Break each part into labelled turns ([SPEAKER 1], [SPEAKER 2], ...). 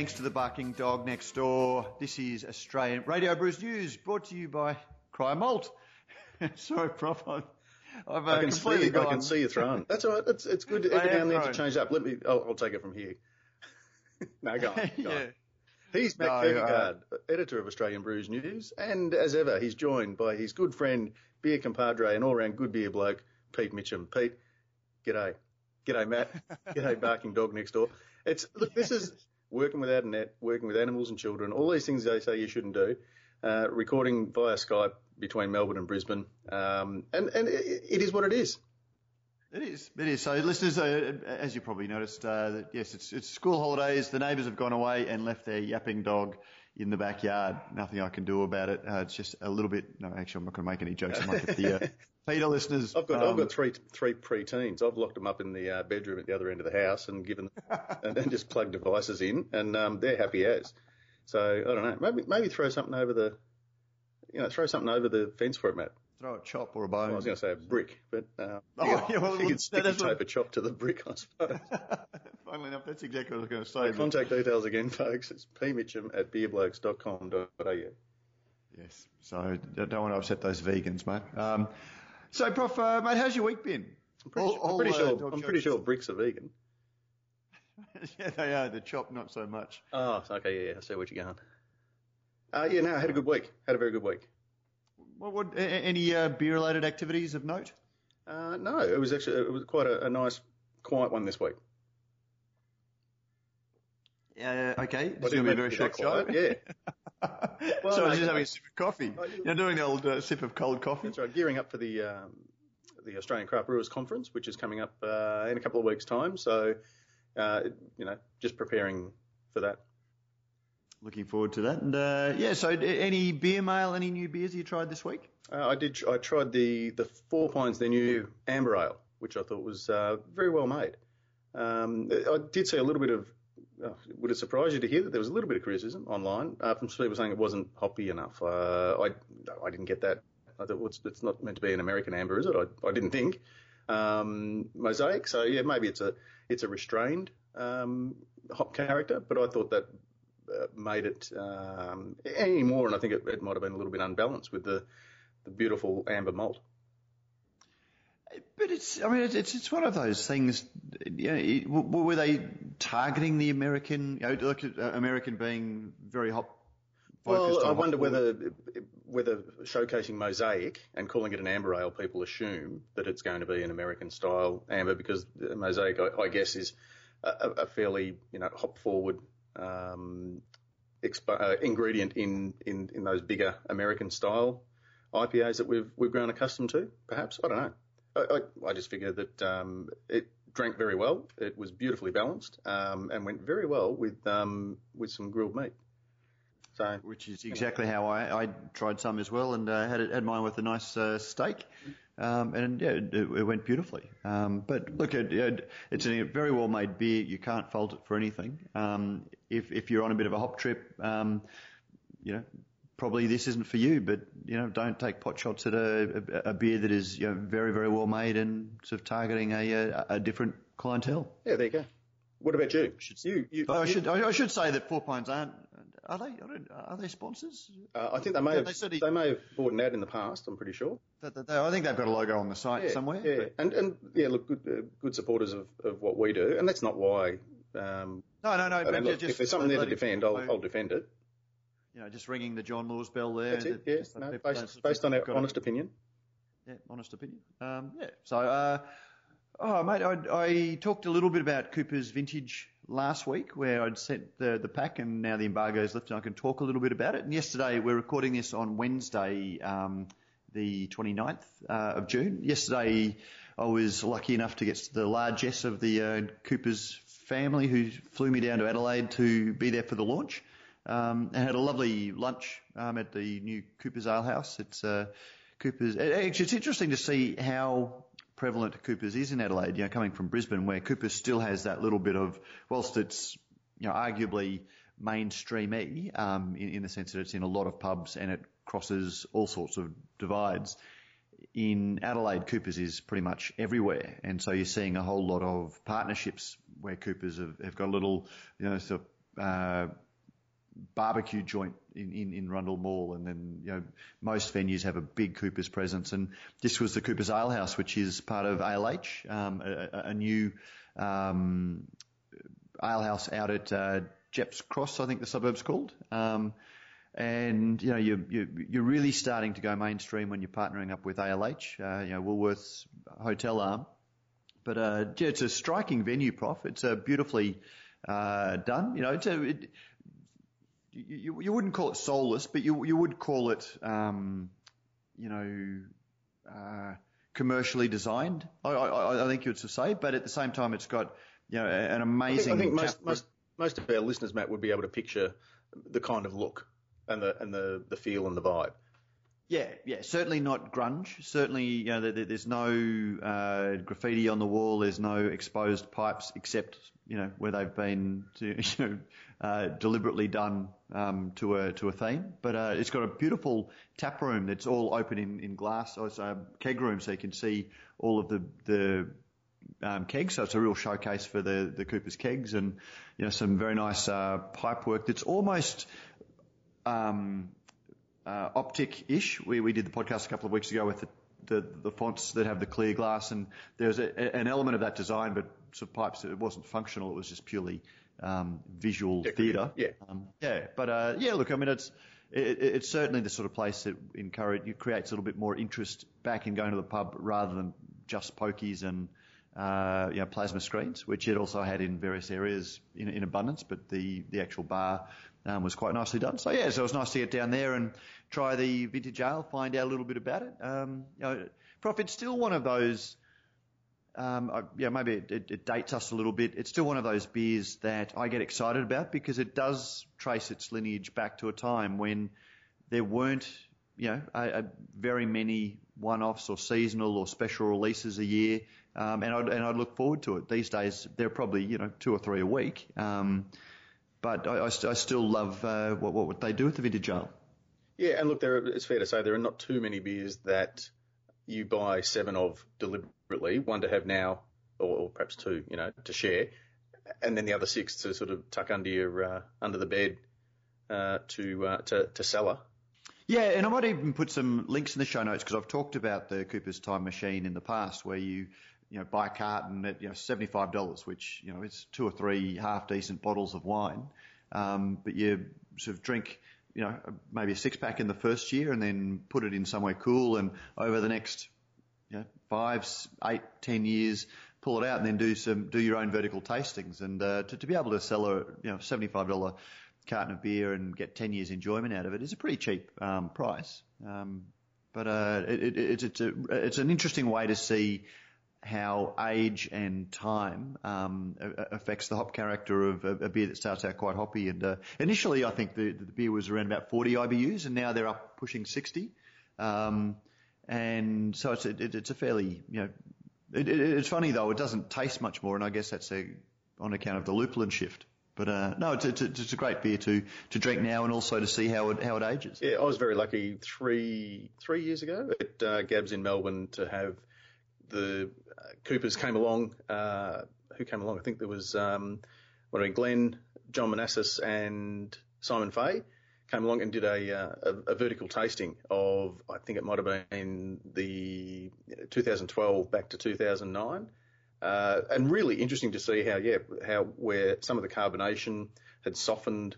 [SPEAKER 1] thanks to the barking dog next door. This is Australian Radio Brews News, brought to you by Cryer Malt. Sorry, Prof. I've, I've uh,
[SPEAKER 2] I can
[SPEAKER 1] completely
[SPEAKER 2] see, I can see you throwing. That's all right. It's, it's good every now and then to change up. Let me. I'll, I'll take it from here. no, go on. Go
[SPEAKER 1] yeah.
[SPEAKER 2] on. He's Matt
[SPEAKER 1] No, uh,
[SPEAKER 2] editor of Australian Brews News, and as ever, he's joined by his good friend, beer compadre, and all-round good beer bloke, Pete Mitchum. Pete, g'day. G'day, Matt. g'day, barking dog next door. It's look, this is working without a net, working with animals and children, all these things they say you shouldn't do. Uh, recording via Skype between Melbourne and Brisbane, um, and and it, it is what it is.
[SPEAKER 1] It is. It is. So, listeners, uh, as you probably noticed, uh, that yes, it's, it's school holidays. The neighbours have gone away and left their yapping dog in the backyard. Nothing I can do about it. Uh, it's just a little bit. No, actually, I'm not going to make any jokes. I might get the uh, Peter listeners.
[SPEAKER 2] I've got
[SPEAKER 1] um,
[SPEAKER 2] I've got three three pre-teens. I've locked them up in the uh, bedroom at the other end of the house and given and then just plugged devices in, and um, they're happy as. So I don't know. Maybe maybe throw something over the, you know, throw something over the fence for it, Matt.
[SPEAKER 1] throw a chop or a bone.
[SPEAKER 2] I was going to say a brick, but uh,
[SPEAKER 1] Oh, yeah, well,
[SPEAKER 2] you
[SPEAKER 1] well,
[SPEAKER 2] could sticky
[SPEAKER 1] that's what-
[SPEAKER 2] a chop to the brick, I suppose.
[SPEAKER 1] Funnily enough, that's exactly what I was going to say. but-
[SPEAKER 2] Contact details again, folks. It's pmitchum at beerblokes.com.au.
[SPEAKER 1] Yes. So don't want to upset those vegans, mate. Um, so, Prof, uh, mate, how's your week been?
[SPEAKER 2] I'm pretty,
[SPEAKER 1] All-
[SPEAKER 2] I'm pretty
[SPEAKER 1] all, uh,
[SPEAKER 2] sure. I'm pretty sure bricks are vegan.
[SPEAKER 1] yeah, they are. The chop, not so much.
[SPEAKER 2] Oh, okay, yeah, I see what you're going. Uh, yeah, no, I had a good week. Had a very good week.
[SPEAKER 1] What, what, any uh, beer-related activities of note?
[SPEAKER 2] Uh, no, it was actually it was quite a, a nice, quiet one this week.
[SPEAKER 1] Uh, okay, this is going to be a very short show.
[SPEAKER 2] Yeah, Well,
[SPEAKER 1] so I
[SPEAKER 2] no,
[SPEAKER 1] was just having a sip of coffee.
[SPEAKER 2] I-
[SPEAKER 1] You're doing the old uh, sip of cold coffee.
[SPEAKER 2] that's right. Gearing up for the um, the Australian Craft Brewers Conference, which is coming up uh, in a couple of weeks' time. So, uh, you know, just preparing for that.
[SPEAKER 1] Looking forward to that. And uh, yeah, so d- any beer mail, any new beers you tried this week?
[SPEAKER 2] Uh, I did. I tried the the Four Pines, their new amber ale, which I thought was uh, very well made. Um, I did see a little bit of. Would it surprise you to hear that there was a little bit of criticism online uh, from people saying it wasn't hoppy enough? Uh, I I didn't get that. I thought well, it's, it's not meant to be an American amber, is it? I, I didn't think. Um, mosaic, so yeah, maybe it's a it's a restrained um, hop character, but I thought that uh, made it um, any more, and I think it, it might have been a little bit unbalanced with the the beautiful amber malt.
[SPEAKER 1] But it's, I mean, it's it's, one of those things. You know, it, were they targeting the American? You know, look at uh, American being very hop focused
[SPEAKER 2] Well, I wonder whether whether showcasing mosaic and calling it an amber ale, people assume that it's going to be an American style amber because mosaic, I, I guess, is a, a fairly you know hop forward um, exp- uh, ingredient in, in in those bigger American style IPAs that we've we've grown accustomed to. Perhaps I don't know. I, I, just figured that um, it drank very well. It was beautifully balanced um, and went very well with um, with some grilled meat. So
[SPEAKER 1] which is exactly how I, I tried some as well, and uh, had it, had mine with a nice uh, steak, um, and yeah, it, it went beautifully. Um, but look, it, it, it's a very well made beer. You can't fault it for anything. Um, if if you're on a bit of a hop trip, um, you know. Probably this isn't for you, but you know, don't take pot shots at a, a, a beer that is you know, very, very well made and sort of targeting a, a, a different clientele.
[SPEAKER 2] Yeah, there you go. What about you? You, you,
[SPEAKER 1] But I
[SPEAKER 2] you-
[SPEAKER 1] should I should say that Four Pines aren't are they are they sponsors?
[SPEAKER 2] uh, I think they may
[SPEAKER 1] Yeah,
[SPEAKER 2] have
[SPEAKER 1] they
[SPEAKER 2] they may have bought an ad in the past. I'm pretty sure.
[SPEAKER 1] That- that- I think they've got a logo on the site
[SPEAKER 2] Yeah,
[SPEAKER 1] somewhere.
[SPEAKER 2] Yeah,
[SPEAKER 1] but-
[SPEAKER 2] and and yeah, look, good, uh, good supporters of, of what we do, and that's not why. Um,
[SPEAKER 1] No, no, no.
[SPEAKER 2] I mean,
[SPEAKER 1] but
[SPEAKER 2] look,
[SPEAKER 1] just
[SPEAKER 2] if there's something there to defend, I'll, I'll defend it.
[SPEAKER 1] You know, just ringing the John Laws bell there.
[SPEAKER 2] That's it.
[SPEAKER 1] just
[SPEAKER 2] no, based, based on our
[SPEAKER 1] a-
[SPEAKER 2] honest opinion.
[SPEAKER 1] Yeah, honest opinion. Um, yeah. So, uh, oh, mate, I, I talked a little bit about Cooper's vintage last week, where I'd sent the the pack, and now the embargo's lifted. I can talk a little bit about it. And yesterday, we're recording this on Wednesday, um, the 29th uh, of June. Yesterday, I was lucky enough to get the largesse of the uh, Cooper's family, who flew me down to Adelaide to be there for the launch. Um, and had a lovely lunch um, at the new Cooper's Ale House. It's uh, Cooper's. Actually, it's interesting to see how prevalent Cooper's is in Adelaide. You know, coming from Brisbane, where Cooper's still has that little bit of, whilst it's you know arguably mainstreamy um, in, in the sense that it's in a lot of pubs and it crosses all sorts of divides. In Adelaide, Cooper's is pretty much everywhere, and so you're seeing a whole lot of partnerships where Cooper's have, have got a little, you know, sort of uh, barbecue joint in, in, in Rundle Mall, and then you know most venues have a big Cooper's presence, and this was the Cooper's Ale House, which is part of ALH, um, a, a, new um, ale house out at uh, Gepps Cross, I think the suburb's called. Um, and you know you're, you're, really starting to go mainstream when you're partnering up with ALH, uh, you know Woolworths hotel arm. But uh, yeah, it's a striking venue, Prof. It's uh, beautifully uh, done. You know, it's a, it, you, you wouldn't call it soulless, but you you would call it, um, you know, uh, commercially designed. I, I, I think you would say, but at the same time, it's got you know an amazing.
[SPEAKER 2] I think, I think most, most most of our listeners, Matt, would be able to picture the kind of look and the and the the feel and the vibe.
[SPEAKER 1] Yeah, yeah, certainly not grunge. Certainly, you know, there's no uh, graffiti on the wall. There's no exposed pipes, except you know where they've been, to, you know, uh, deliberately done um, to a to a theme. But uh, it's got a beautiful tap room that's all open in, in glass. So it's a keg room, so you can see all of the the um, kegs. So it's a real showcase for the the Cooper's kegs, and you know some very nice uh, pipe work that's almost um, uh, optic-ish. We, we did the podcast a couple of weeks ago with the, the, the fonts that have the clear glass, and there's a, an element of that design, but sort of pipes. It wasn't functional. It was just purely um, visual theatre.
[SPEAKER 2] Yeah.
[SPEAKER 1] Um, yeah. But uh, yeah, look, I mean, it's it, it's certainly the sort of place that encourage you creates a little bit more interest back in going to the pub rather than just pokies and uh, you know, plasma screens, which it also had in various areas in, in abundance, but the, the actual bar um, was quite nicely done. So yeah, so it was nice to get down there and try the vintage ale, find out a little bit about it. Um, you know, Prof, it's still one of those. Um, I, yeah, maybe it, it, it, dates us a little bit. It's still one of those beers that I get excited about because it does trace its lineage back to a time when there weren't, you know, a, a very many one-offs or seasonal or special releases a year, um, and I'd and I'd look forward to it. These days, they're probably you know two or three a week. Um, but I, I, I still love uh, what, what they do with the vintage ale.
[SPEAKER 2] Yeah, and look, there it's fair to say there are not too many beers that you buy seven of deliberately, one to have now, or, or perhaps two, you know, to share, and then the other six to sort of tuck under your uh, under the bed uh, to, uh, to to cellar.
[SPEAKER 1] Yeah, and I might even put some links in the show notes because I've talked about the Cooper's Time Machine in the past, where you you know, buy a carton at, you know, $75, which, you know, it's two or three half decent bottles of wine. Um, but you sort of drink, you know, maybe a six pack in the first year and then put it in somewhere cool and over the next, you know, five, eight, ten years, pull it out and then do some, do your own vertical tastings. And, uh, to, to be able to sell a, you know, $75 carton of beer and get 10 years enjoyment out of it is a pretty cheap, um, price. Um, but, uh, it, it, it's, it's a, it's an interesting way to see, how age and time um, affects the hop character of a, beer that starts out quite hoppy. And uh, initially, I think the, the beer was around about 40 IBUs, and now they're up pushing 60. Um, and so it's a, it, it's a fairly, you know, it, it's funny though, it doesn't taste much more, and I guess that's a, on account of the lupulin shift. But uh, no, it's, it's, it's, a great beer to, to drink now and also to see how it how it ages.
[SPEAKER 2] Yeah, I was very lucky three three years ago at uh, Gabs in Melbourne to have the Coopers came along. Uh, who came along? I think there was um, what mean, Glenn, John Manassis, and Simon Fay came along and did a, uh, a, a, vertical tasting of I think it might have been the 2012 back to 2009, uh, and really interesting to see how yeah how where some of the carbonation had softened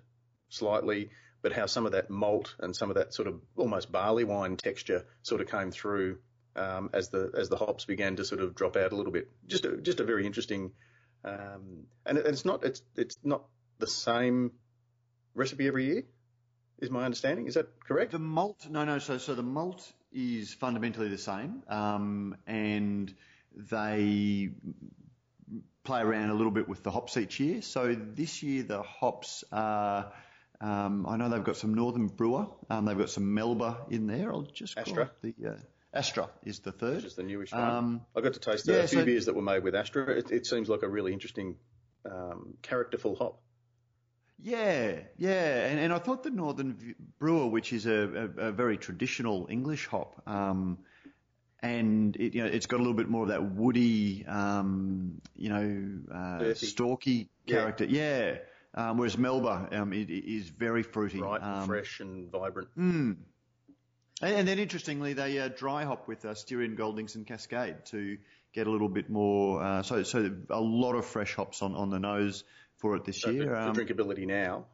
[SPEAKER 2] slightly, but how some of that malt and some of that sort of almost barley wine texture sort of came through um, as the as the hops began to sort of drop out a little bit. Just a, just a very interesting, um, and it's not it's it's not the same recipe every year. Is my understanding? Is that correct?
[SPEAKER 1] The malt, no, no. So so the malt is fundamentally the same, um, and they play around a little bit with the hops each year. So this year the hops are. Um, I know they've got some Northern Brewer. Um, they've got some Melba in there. I'll just
[SPEAKER 2] Astra.
[SPEAKER 1] the uh, Astra is the third.
[SPEAKER 2] Which is the newish one. Um, I got to taste yeah, a few so, beers that were made with Astra. It, it seems like a really interesting, um, characterful hop.
[SPEAKER 1] Yeah, yeah, and, and I thought the Northern Brewer, which is a, a, a very traditional English hop, um, and it, you know, it's got a little bit more of that woody, um, you know, uh, stalky character. Yeah. yeah. Um, whereas Melba um, it, it is very fruity,
[SPEAKER 2] Bright,
[SPEAKER 1] um,
[SPEAKER 2] and fresh, and vibrant.
[SPEAKER 1] And, and then interestingly, they uh, dry hop with uh, Styrian Goldings and Cascade to get a little bit more. Uh, so, so a lot of fresh hops on, on the nose for it this
[SPEAKER 2] So
[SPEAKER 1] year.
[SPEAKER 2] for,
[SPEAKER 1] Um,
[SPEAKER 2] for drinkability now.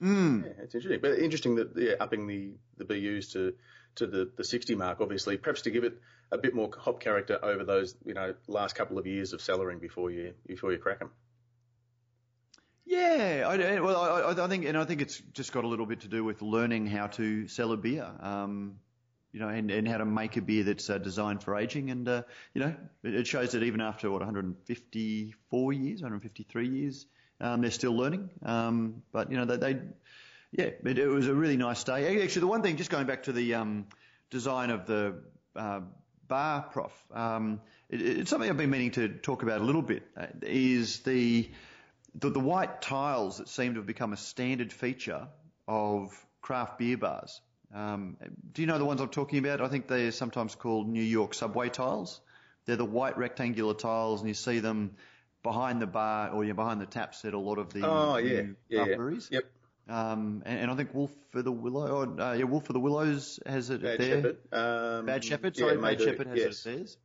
[SPEAKER 1] mm,
[SPEAKER 2] Yeah, it's interesting. But interesting that yeah, upping the, the BUs to to the, the 60 mark, obviously, perhaps to give it a bit more hop character over those you know last couple of years of cellaring before you before you crack them.
[SPEAKER 1] Yeah, I, well, I, I think, and I think it's just got a little bit to do with learning how to sell a beer, um, you know, and, and how to make a beer that's uh, designed for aging, and uh, you know, it, it shows that even after what 154 years, 153 years, um, they're still learning. Um, but you know, they, they yeah, it, it was a really nice day. Actually, the one thing, just going back to the um, design of the uh, bar, prof, um, it, it's something I've been meaning to talk about a little bit. Uh, is the the, the white tiles that seem to have become a standard feature of craft beer bars. Um, do you know the ones I'm talking about? I think they're sometimes called New York subway tiles. They're the white rectangular tiles, and you see them behind the bar or you know, behind the taps at a lot of the
[SPEAKER 2] Oh yeah, yeah, yeah.
[SPEAKER 1] breweries.
[SPEAKER 2] Yep.
[SPEAKER 1] Um, and, and I think Wolf of the Willow, or, uh, yeah, Wolf of the Willows has it
[SPEAKER 2] Bad
[SPEAKER 1] there.
[SPEAKER 2] Shepherd. Um,
[SPEAKER 1] Bad Shepherd,
[SPEAKER 2] yeah,
[SPEAKER 1] sorry,
[SPEAKER 2] may
[SPEAKER 1] Bad Shepherd has
[SPEAKER 2] yes.
[SPEAKER 1] it at theirs.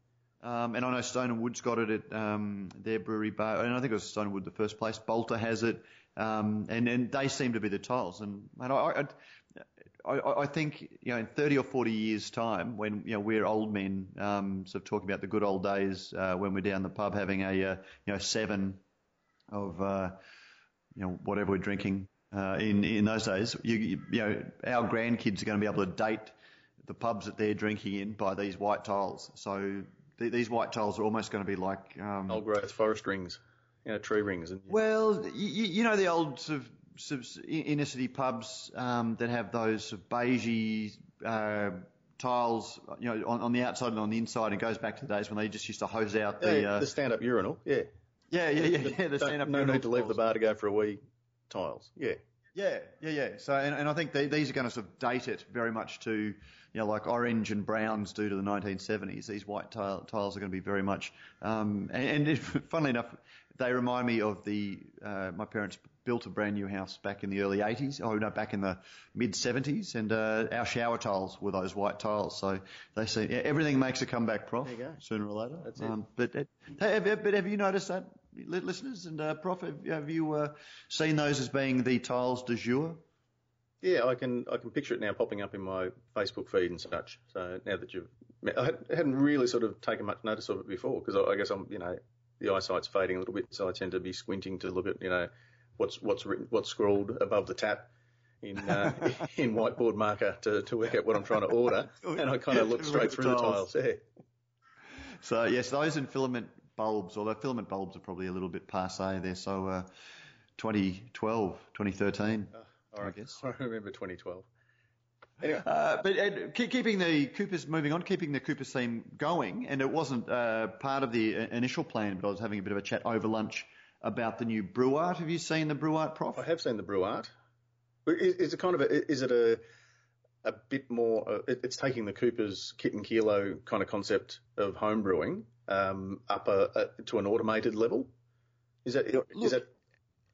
[SPEAKER 1] Um, and I know Stone and Wood's got it at um, their brewery bar, and I think it was Stone and Wood the first place. Bolter has it, um, and and they seem to be the tiles. And, I, I, I, I think you know in 30 or 40 years time, when you know we're old men, um, sort of talking about the good old days uh, when we're down the pub having a uh, you know seven of uh, you know whatever we're drinking uh, in in those days, you, you you know our grandkids are going to be able to date the pubs that they're drinking in by these white tiles. So th- these white tiles are almost going to be like um,
[SPEAKER 2] Old growth forest rings, you know, tree rings, and
[SPEAKER 1] well, you, you know the old sort of, sort of inner city pubs um, that have those sort of beigey uh, tiles, you know, on, on the outside and on the inside. It goes back to the days when they just used to hose out the.
[SPEAKER 2] yeah,
[SPEAKER 1] uh,
[SPEAKER 2] the stand-up urinal. Yeah.
[SPEAKER 1] yeah, yeah, yeah, yeah. The stand-up
[SPEAKER 2] no need to leave the bar to go for a wee. Tiles. Yeah.
[SPEAKER 1] Yeah, yeah, yeah. So, and, and I think they, these are going to sort of date it very much to, you know, like orange and browns do to the 1970s. These white tile, tiles are going to be very much, um, and, and if, funnily enough, they remind me of the, uh, my parents built a brand new house back in the early 80s, oh no, back in the mid 70s, and, uh, our shower tiles were those white tiles. So they see, yeah, everything makes a comeback, Prof.
[SPEAKER 2] There you go.
[SPEAKER 1] Sooner or later.
[SPEAKER 2] That's it.
[SPEAKER 1] Um, but, uh, have, have- but have you noticed that, li- listeners? And, uh, Prof, have, have you, uh, seen those as being the tiles du jour?
[SPEAKER 2] Yeah, I can I can picture it now popping up in my Facebook feed and such. So now that you've, I had- hadn't really sort of taken much notice of it before because I, I guess I'm you know the eyesight's fading a little bit, so I tend to be squinting to look at you know what's what's written what's scrawled above the tap in uh, in whiteboard marker to, to work out what I'm trying to order, and I kind of look straight through the
[SPEAKER 1] tiles.
[SPEAKER 2] Yeah.
[SPEAKER 1] So yes, those in filament bulbs, although filament bulbs are probably a little bit passe there. So uh, 2012, 2013,
[SPEAKER 2] All right.
[SPEAKER 1] I guess.
[SPEAKER 2] I remember 2012. Anyway,
[SPEAKER 1] Uh, but uh, keeping the Coopers moving on, keeping the Coopers theme going, and it wasn't uh, part of the uh, initial plan, but I was having a bit of a chat over lunch about the new brew art. Have you seen the brew art, Prof?
[SPEAKER 2] I have seen the brew art. Is, is it kind of a, is it a a bit more? Uh, it's taking the Cooper's kit and kilo kind of concept of home brewing um, up a, a, to an automated level. Is that
[SPEAKER 1] Look,
[SPEAKER 2] is that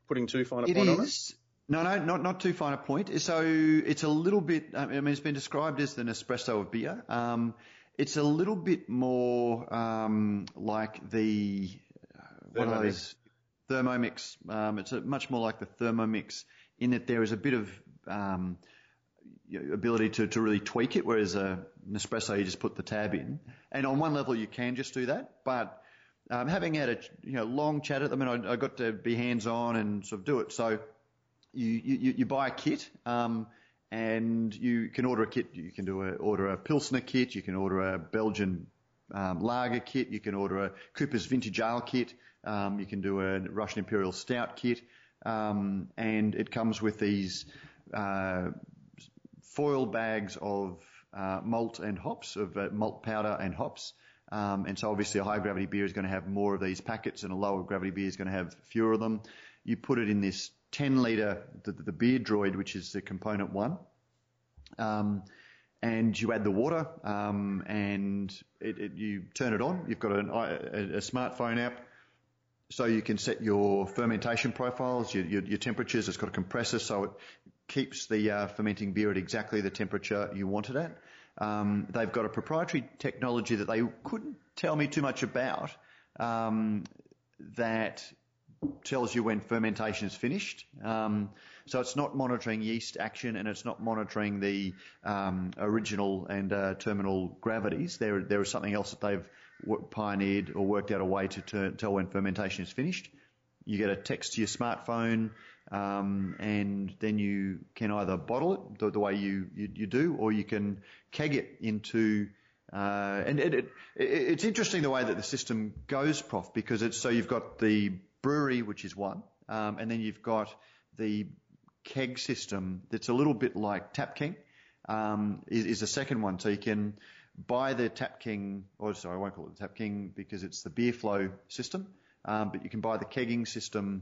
[SPEAKER 2] putting too fine a point on it?
[SPEAKER 1] No, no, not not too fine a point. So it's a little bit. I mean, it's been described as an espresso of beer. Um, it's a little bit more um, like the what are
[SPEAKER 2] Thermomix.
[SPEAKER 1] those Thermomix. Um, it's a, much more like the Thermomix in that there is a bit of um, ability to, to really tweak it, whereas a, Nespresso you just put the tab in. And on one level you can just do that, but um, having had a you know long chat at them, and I, I got to be hands on and sort of do it. So you you, you buy a kit. Um, and you can order a kit. You can do a, order a Pilsner kit. You can order a Belgian um, lager kit. You can order a Cooper's Vintage Ale kit. Um, you can do a Russian Imperial Stout kit. Um, and it comes with these uh, foil bags of uh, malt and hops, of uh, malt powder and hops. Um, and so obviously a high gravity beer is going to have more of these packets and a lower gravity beer is going to have fewer of them. You put it in this 10 litre, the, the beer droid, which is the component one. Um, and you add the water, um, and it, it, you turn it on. You've got an, a, a smartphone app so you can set your fermentation profiles, your, your, your, temperatures. It's got a compressor, so it keeps the uh, fermenting beer at exactly the temperature you want it at. Um, they've got a proprietary technology that they couldn't tell me too much about um, that tells you when fermentation is finished. Um, so it's not monitoring yeast action and it's not monitoring the um, original and uh, terminal gravities. There, there is something else that they've pioneered or worked out a way to turn, tell when fermentation is finished. You get a text to your smartphone, um, and then you can either bottle it the, the way you, you, you, do, or you can keg it into. Uh, and it, it, it's interesting the way that the system goes, Prof, because it's so you've got the brewery, which is one, um, and then you've got the keg system that's a little bit like Tap King, um, is, is the second one. So you can buy the Tap King, or sorry, I won't call it the Tap King because it's the beer flow system, um, but you can buy the kegging system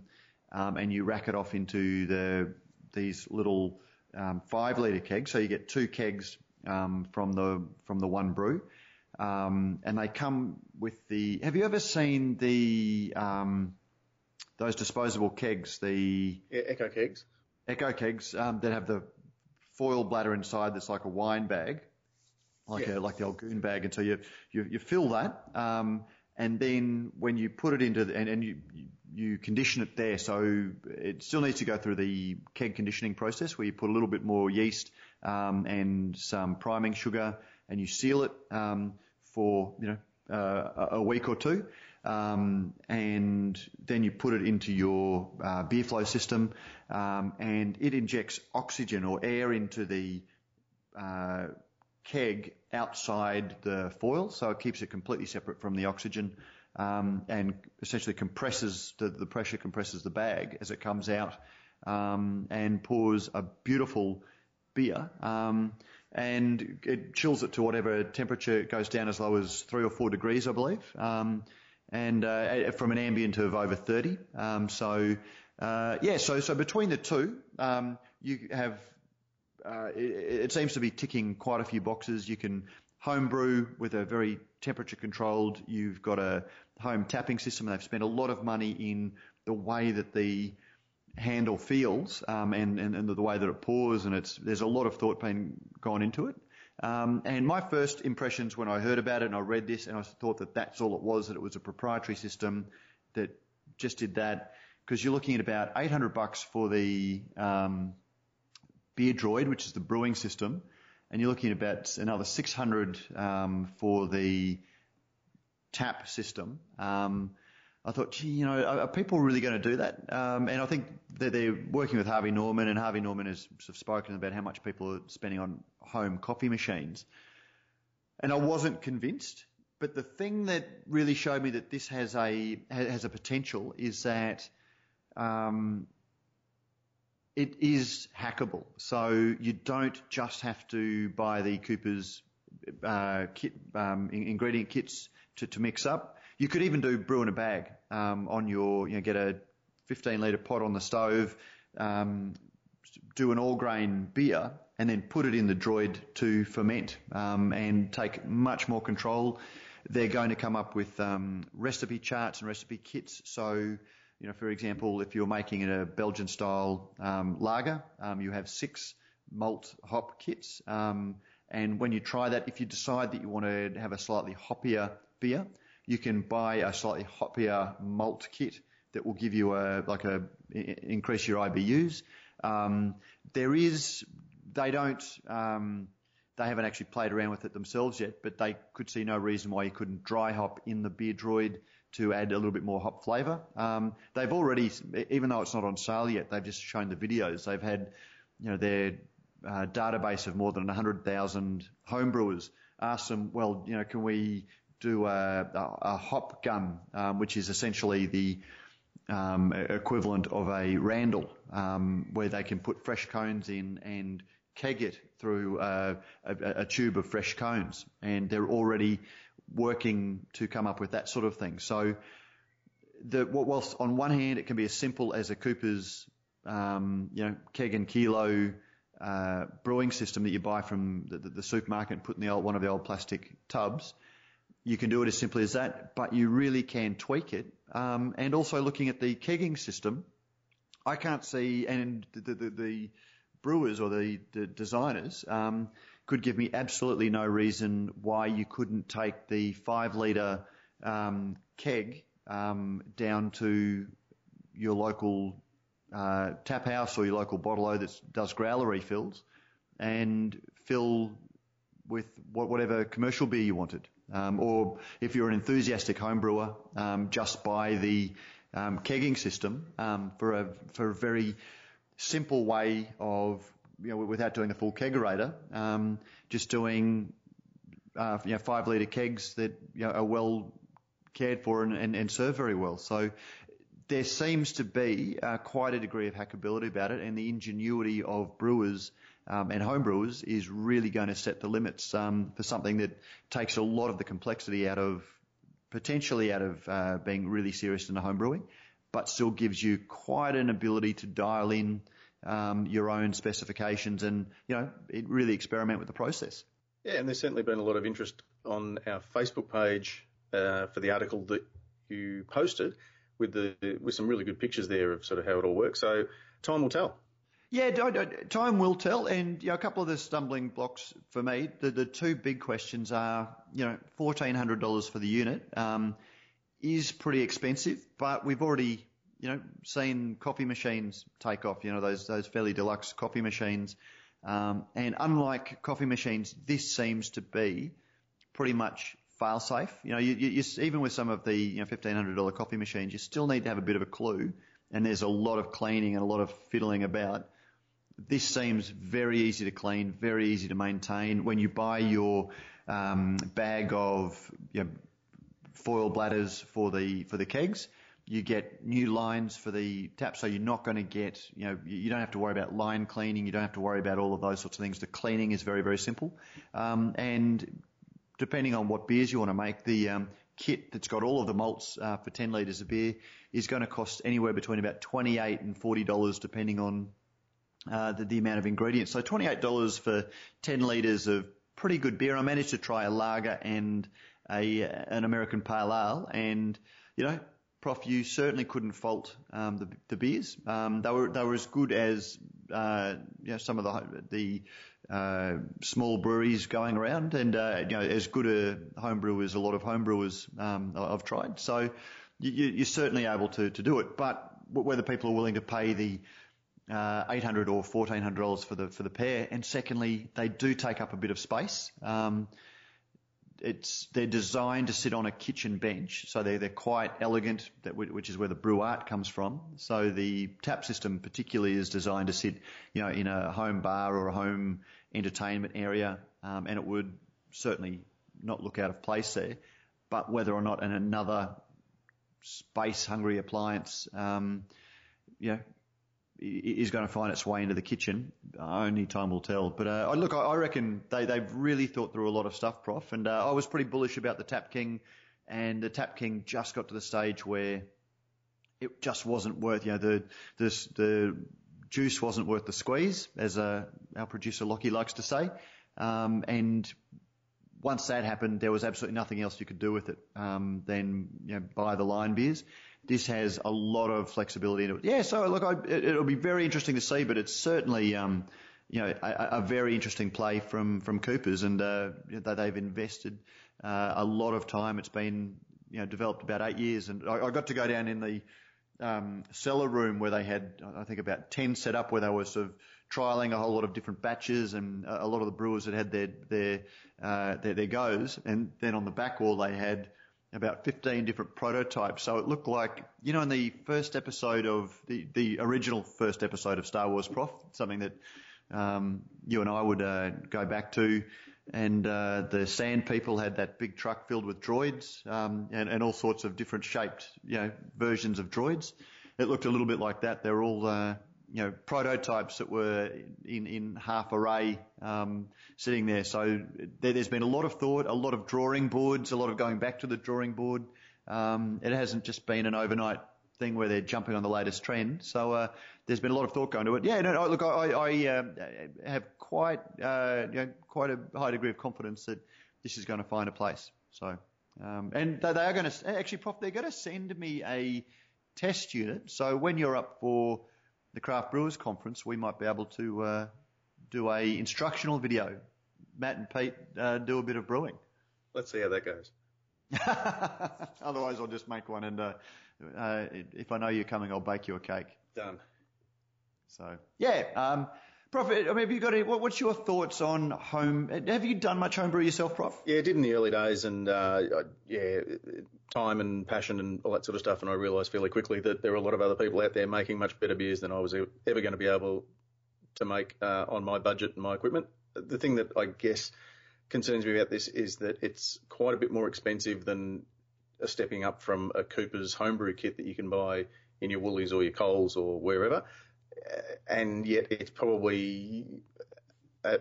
[SPEAKER 1] um, and you rack it off into the these little um, five litre kegs. So you get two kegs um, from the from the one brew, um, and they come with the. Have you ever seen the um, those disposable kegs? The
[SPEAKER 2] Echo kegs.
[SPEAKER 1] Echo kegs um, that have the foil bladder inside that's like a wine bag, like yeah. a, like the old goon bag, and so you you, you fill that, um, and then when you put it into the, and, and you, you condition it there, so it still needs to go through the keg conditioning process where you put a little bit more yeast um, and some priming sugar, and you seal it um, for you know uh, a week or two, um, and then you put it into your uh, beer flow system, um, and it injects oxygen or air into the uh, keg outside the foil, so it keeps it completely separate from the oxygen, um, and essentially compresses the, the, pressure compresses the bag as it comes out, um, and pours a beautiful beer. Um, and it chills it to whatever temperature it goes down as low as three or four degrees, I believe. Um, and uh, from an ambient of over 30. Um, so uh, yeah, so so between the two, um, you have uh, it, it, seems to be ticking quite a few boxes. You can homebrew with a very temperature controlled. You've got a home tapping system. They've spent a lot of money in the way that the handle feels um, and, and, and the way that it pours, and it's there's a lot of thought being gone into it. Um, and my first impressions when I heard about it and I read this and I thought that that's all it was, that it was a proprietary system that just did that. Because you're looking at about 800 bucks for the um, Beer Droid, which is the brewing system, and you're looking at about another 600 um, for the tap system. Um, I thought, gee, you know, are, are people really going to do that? Um, and I think that they're working with Harvey Norman, and Harvey Norman has sort of spoken about how much people are spending on home coffee machines. And I wasn't convinced. But the thing that really showed me that this has a has a potential is that um, it is hackable. So you don't just have to buy the Cooper's uh, kit um, ingredient kits to, to mix up you could even do brew in a bag um, on your, you know, get a 15 litre pot on the stove, um, do an all grain beer, and then put it in the droid to ferment um, and take much more control. They're going to come up with um, recipe charts and recipe kits. So, you know, for example, if you're making a Belgian style um, lager, um, you have six malt hop kits. Um, and when you try that, if you decide that you want to have a slightly hoppier beer, you can buy a slightly hoppier malt kit that will give you a like a increase your IBUs. Um, there is they don't um, they haven't actually played around with it themselves yet, but they could see no reason why you couldn't dry hop in the beer droid to add a little bit more hop flavour. Um, they've already, even though it's not on sale yet, they've just shown the videos. They've had, you know, their uh, database of more than 100,000 homebrewers ask them, well, you know, can we do a, a, a hop gun, um, which is essentially the um, equivalent of a Randall, um, where they can put fresh cones in and keg it through a, a, tube of fresh cones, and they're already working to come up with that sort of thing. So, the, whilst on one hand it can be as simple as a Cooper's, um, you know, keg and kilo uh, brewing system that you buy from the, the, the supermarket and put in the old, one of the old plastic tubs, you can do it as simply as that, but you really can tweak it um, and also looking at the kegging system, I can't see, and the, the, the brewers or the, the designers um, could give me absolutely no reason why you couldn't take the five litre um, keg um, down to your local uh, tap house or your local bottle that does growler refills and fill with whatever commercial beer you wanted. Um, or if you're an enthusiastic home brewer, um, just buy the um, kegging system um, for a for a very simple way of you know without doing a full kegerator, um, just doing uh, you know five litre kegs that you know, are well cared for and, and, and serve very well. So there seems to be uh, quite a degree of hackability about it, and the ingenuity of brewers um, and homebrewers is really going to set the limits um, for something that takes a lot of the complexity out of potentially out of uh, being really serious in the home brewing, but still gives you quite an ability to dial in um, your own specifications and you know really experiment with the process.
[SPEAKER 2] Yeah, and there's certainly been a lot of interest on our Facebook page uh, for the article that you posted with the with some really good pictures there of sort of how it all works. So time will tell.
[SPEAKER 1] Yeah, time will tell. And you know, a couple of the stumbling blocks for me, the, the two big questions are, you know, $1,400 for the unit um, is pretty expensive, but we've already, you know, seen coffee machines take off, you know, those, those fairly deluxe coffee machines. Um, and unlike coffee machines, this seems to be pretty much fail safe. You know, you, you, even with some of the you know, $1,500 coffee machines, you still need to have a bit of a clue. And there's a lot of cleaning and a lot of fiddling about this seems very easy to clean, very easy to maintain. When you buy your um, bag of you know, foil bladders for the for the kegs, you get new lines for the tap, so you're not going to get, you know, you don't have to worry about line cleaning, you don't have to worry about all of those sorts of things. The cleaning is very, very simple. Um, and depending on what beers you want to make, the um, kit that's got all of the malts uh, for 10 litres of beer is going to cost anywhere between about 28 and $40 depending on uh, the, the amount of ingredients. So $28 for 10 litres of pretty good beer. I managed to try a lager and a an American pale ale, and you know, Prof, you certainly couldn't fault um, the, the beers. Um, they were they were as good as uh, you know some of the the uh, small breweries going around, and uh, you know as good a home brewer as a lot of home brewers um, I've tried. So you, you're certainly able to to do it, but whether people are willing to pay the uh, 800 or 1400 dollars for the for the pair, and secondly, they do take up a bit of space. Um, it's they're designed to sit on a kitchen bench, so they're they're quite elegant, that which is where the brew art comes from. So the tap system particularly is designed to sit, you know, in a home bar or a home entertainment area, um, and it would certainly not look out of place there. But whether or not in another space-hungry appliance, um, you know, is going to find its way into the kitchen. Only time will tell. But uh, look, I reckon they they've really thought through a lot of stuff, Prof. And uh, I was pretty bullish about the Tap King, and the Tap King just got to the stage where it just wasn't worth. You know, the the the juice wasn't worth the squeeze, as uh, our producer Lockie likes to say. Um, and once that happened, there was absolutely nothing else you could do with it um, than you know, buy the line beers this has a lot of flexibility in it. Yeah, so look, I, it, will be very interesting to see, but it's certainly, um, you know, a, a, very interesting play from from Coopers, and uh, they've invested uh, a lot of time. It's been, you know, developed about eight years, and I, I got to go down in the um, cellar room where they had, I think, about ten set up, where they were sort of trialing a whole lot of different batches, and a lot of the brewers had had their their uh, their, their goes, and then on the back wall they had about 15 different prototypes. So it looked like, you know, in the first episode of the, the original first episode of Star Wars Prof, something that um, you and I would uh, go back to, and uh, the Sand People had that big truck filled with droids um, and, and all sorts of different shaped, you know, versions of droids. It looked a little bit like that. They're all uh, you know, prototypes that were in, in half array um, sitting there. So there, has been a lot of thought, a lot of drawing boards, a lot of going back to the drawing board. Um, it hasn't just been an overnight thing where they're jumping on the latest trend. So uh, there's been a lot of thought going to it. Yeah, no, look, I, I uh, have quite uh, you know, quite a high degree of confidence that this is going to find a place. So Um, and they are going to actually, Prof. They're going to send me a test unit. So when you're up for the Craft Brewers Conference, we might be able to uh, do a instructional video. Matt and Pete uh, do a bit of brewing.
[SPEAKER 2] Let's see how that goes.
[SPEAKER 1] Otherwise, I'll just make one, and uh, uh, if I know you're coming, I'll bake you a cake.
[SPEAKER 2] Done.
[SPEAKER 1] So yeah, um, Prof. I mean, have you got any, what, what's your thoughts on home? Have you done much homebrew yourself, Prof?
[SPEAKER 2] Yeah, I did in the early days, and uh, yeah, time and passion and all that sort of stuff. And I realised fairly quickly that there were a lot of other people out there making much better beers than I was ever going to be able to make uh, on my budget and my equipment. The thing that I guess concerns me about this is that it's quite a bit more expensive than a stepping up from a Cooper's homebrew kit that you can buy in your Woolies or your Coles or wherever and yet it's probably uh,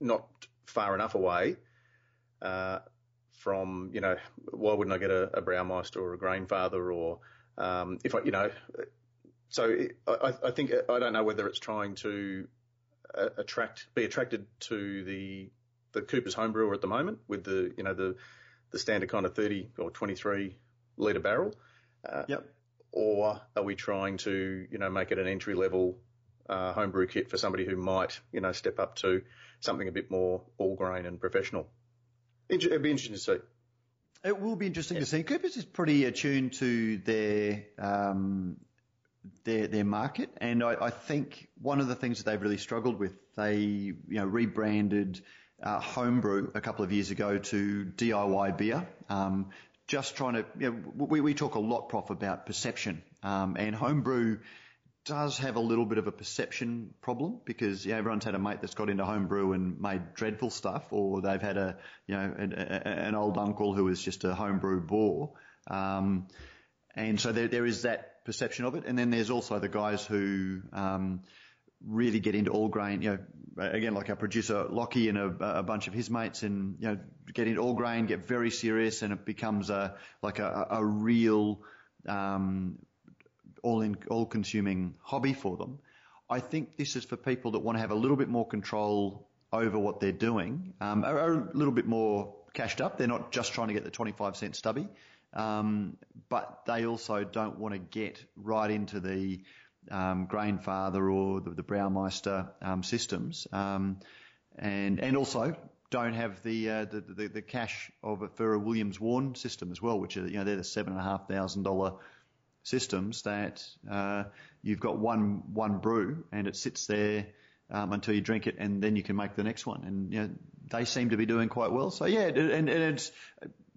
[SPEAKER 2] not far enough away uh, from, you know, why wouldn't I get a, a Braumeister or a Grainfather or um, if I, you know, so it, I, I, think I don't know whether it's trying to uh, attract, be attracted to the the Cooper's homebrewer at the moment with the, you know, the the standard kind of 30 or 23 litre barrel.
[SPEAKER 1] Uh, yep
[SPEAKER 2] or are we trying to, you know, make it an entry level uh, homebrew kit for somebody who might, you know, step up to something a bit more all grain and professional? It'd be interesting to see.
[SPEAKER 1] It will be interesting yeah. to see. Coopers is pretty attuned to their um, their their market, and I, I, think one of the things that they've really struggled with, they you know rebranded uh, homebrew a couple of years ago to DIY beer. Um, just trying to, you know, we, we talk a lot, Prof, about perception, um, and homebrew does have a little bit of a perception problem because you know, everyone's had a mate that's got into homebrew and made dreadful stuff, or they've had a, you know, an, an old uncle who was just a homebrew bore. Um, and so there, there is that perception of it. And then there's also the guys who, um, really get into all grain, you know, again, like our producer Lockie and a, a, bunch of his mates and, you know, get into all grain, get very serious and it becomes a, like a, a real, um, all in, all consuming hobby for them. I think this is for people that want to have a little bit more control over what they're doing, um, are, are a little bit more cashed up. They're not just trying to get the 25 cent stubby. Um, but they also don't want to get right into the um, Grainfather or the, the Braumeister um, systems, um, and and also don't have the, uh, the, the the cash of for a Williams Warn system as well, which are you know they're the seven and a half thousand dollar systems that uh, you've got one one brew and it sits there um, until you drink it, and then you can make the next one. And you know, they seem to be doing quite well. So yeah, and, and it's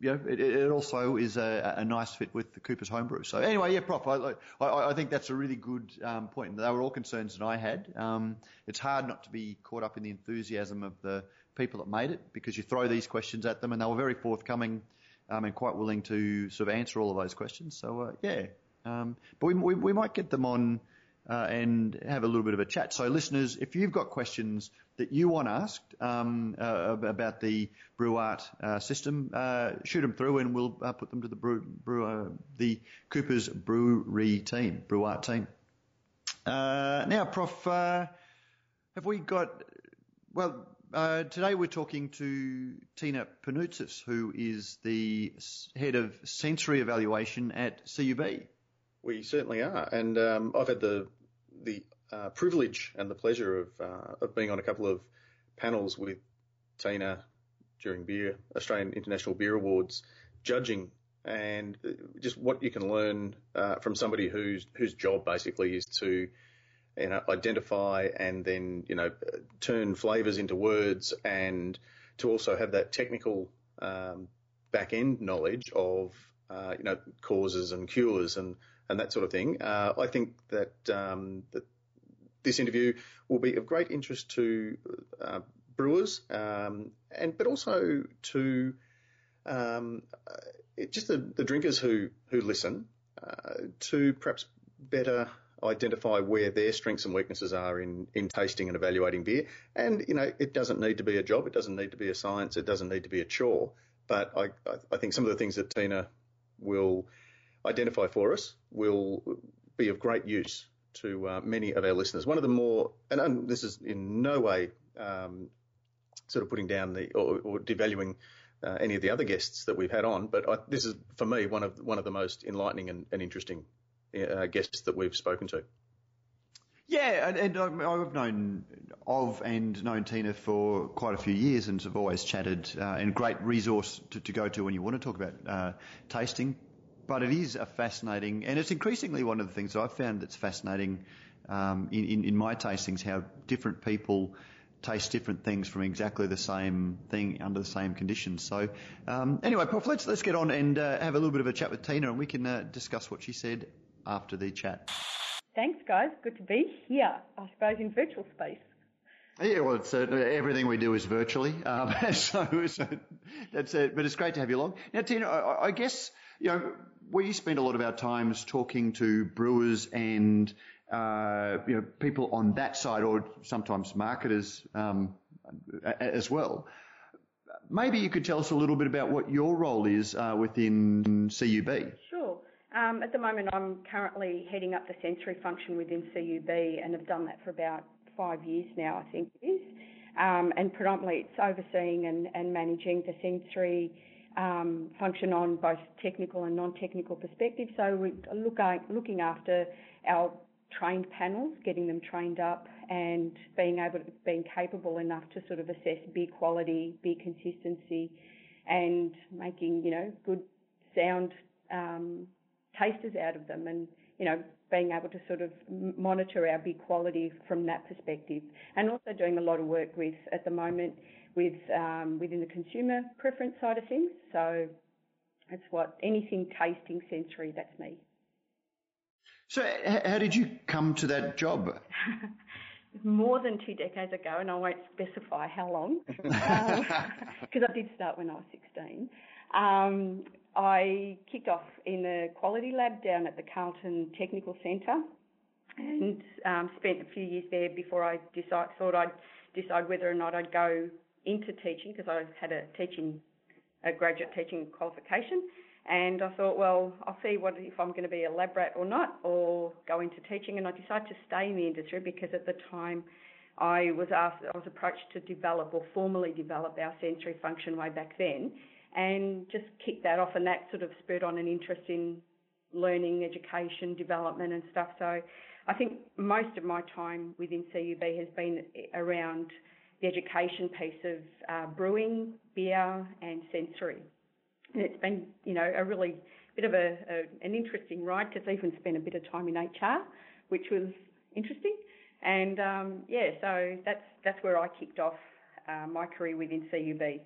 [SPEAKER 1] know, it, it also is a, a, nice fit with the Cooper's homebrew. So anyway, yeah, Prof, I, I, I think that's a really good um, point. They were all concerns that I had. Um, it's hard not to be caught up in the enthusiasm of the people that made it because you throw these questions at them and they were very forthcoming um, and quite willing to sort of answer all of those questions. So uh, yeah, um, but we, we, we might get them on uh, and have a little bit of a chat. So listeners, if you've got questions that you want asked um, uh, about the BrewArt uh, system, uh, shoot them through and we'll uh, put them to the brew, brew uh, the Cooper's Brewery team, BrewArt team. now, Prof, have we got? Well, today we're talking to Tina Panoutzis, who is the head of sensory evaluation at CUB.
[SPEAKER 2] We certainly are, and um, I've had the the uh, privilege and the pleasure of uh, of being on a couple of panels with Tina during beer Australian International Beer Awards judging and uh, just what you can learn uh, from somebody whose whose job basically is to you know identify and then you know turn flavors into words and to also have that technical um, back end knowledge of uh, you know causes and cures and and that sort of thing. Uh, I think that um, that this interview will be of great interest to uh, brewers, um, and but also to um, uh, just the, the, drinkers who who listen uh, to perhaps better identify where their strengths and weaknesses are in, in tasting and evaluating beer. And, you know, it doesn't need to be a job. It doesn't need to be a science. It doesn't need to be a chore. But I, I think some of the things that Tina will identify for us will be of great use to uh, many of our listeners. One of the more, and, and this is in no way um, sort of putting down the or, or devaluing uh, any of the other guests that we've had on, but I, this is for me one of one of the most enlightening and, and interesting uh, guests that we've spoken to.
[SPEAKER 1] Yeah, and, and I've known of and known Tina for quite a few years, and have always chatted. Uh, and great resource to, to, go to when you want to talk about uh, tasting. But it is a fascinating, and it's increasingly one of the things that I've found that's fascinating um, in, in, in my tastings, how different people taste different things from exactly the same thing under the same conditions. So, um, anyway, Prof, let's let's get on and uh, have a little bit of a chat with Tina, and we can uh, discuss what she said after the chat.
[SPEAKER 3] Thanks, guys. Good to be here. I suppose in virtual space.
[SPEAKER 1] Yeah, well, it's, uh, everything we do is virtually, um, so, so, that's it. But it's great to have you along. Now, Tina, I, I guess you know we spend a lot of our times talking to brewers and uh, you know, people on that side, or sometimes marketers um, as well. Maybe you could tell us a little bit about what your role is uh, within CUB.
[SPEAKER 3] Sure. Um, at the moment, I'm currently heading up the sensory function within CUB, and have done that for about five years now, I think it is. Um, and predominantly, it's overseeing and, and managing the sensory um, function on both technical and non-technical perspectives. So we're look, looking after our trained panels, getting them trained up and being able to, being capable enough to sort of assess beer quality, beer consistency and making, you know, good sound um, tasters out of them and, you know, being able to sort of monitor our beer quality from that perspective. And also doing a lot of work with, at the moment, with um, within the consumer preference side of things. So that's what anything tasting sensory, that's me.
[SPEAKER 1] So, how did you come to that job?
[SPEAKER 3] More than two decades ago, and I won't specify how long, because um, I did start when I was 16. Um, I kicked off in the quality lab down at the Carlton Technical Centre and um, spent a few years there before I decide, thought I'd decide whether or not I'd go into teaching because I had a teaching, a graduate teaching qualification. And I thought, well, I'll see what if I'm going to be a lab rat or not, or go into teaching. And I decided to stay in the industry because at the time I was asked, I was approached to develop or formally develop our sensory function way back then, and just kicked that off. And that sort of spurred on an interest in learning, education, development, and stuff. So I think most of my time within CUB has been around the education piece of uh, brewing, beer, and sensory. And it's been, you know, a really bit of a, a an interesting ride because I even spent a bit of time in HR, which was interesting. And um, yeah, so that's that's where I kicked off uh, my career within CUB.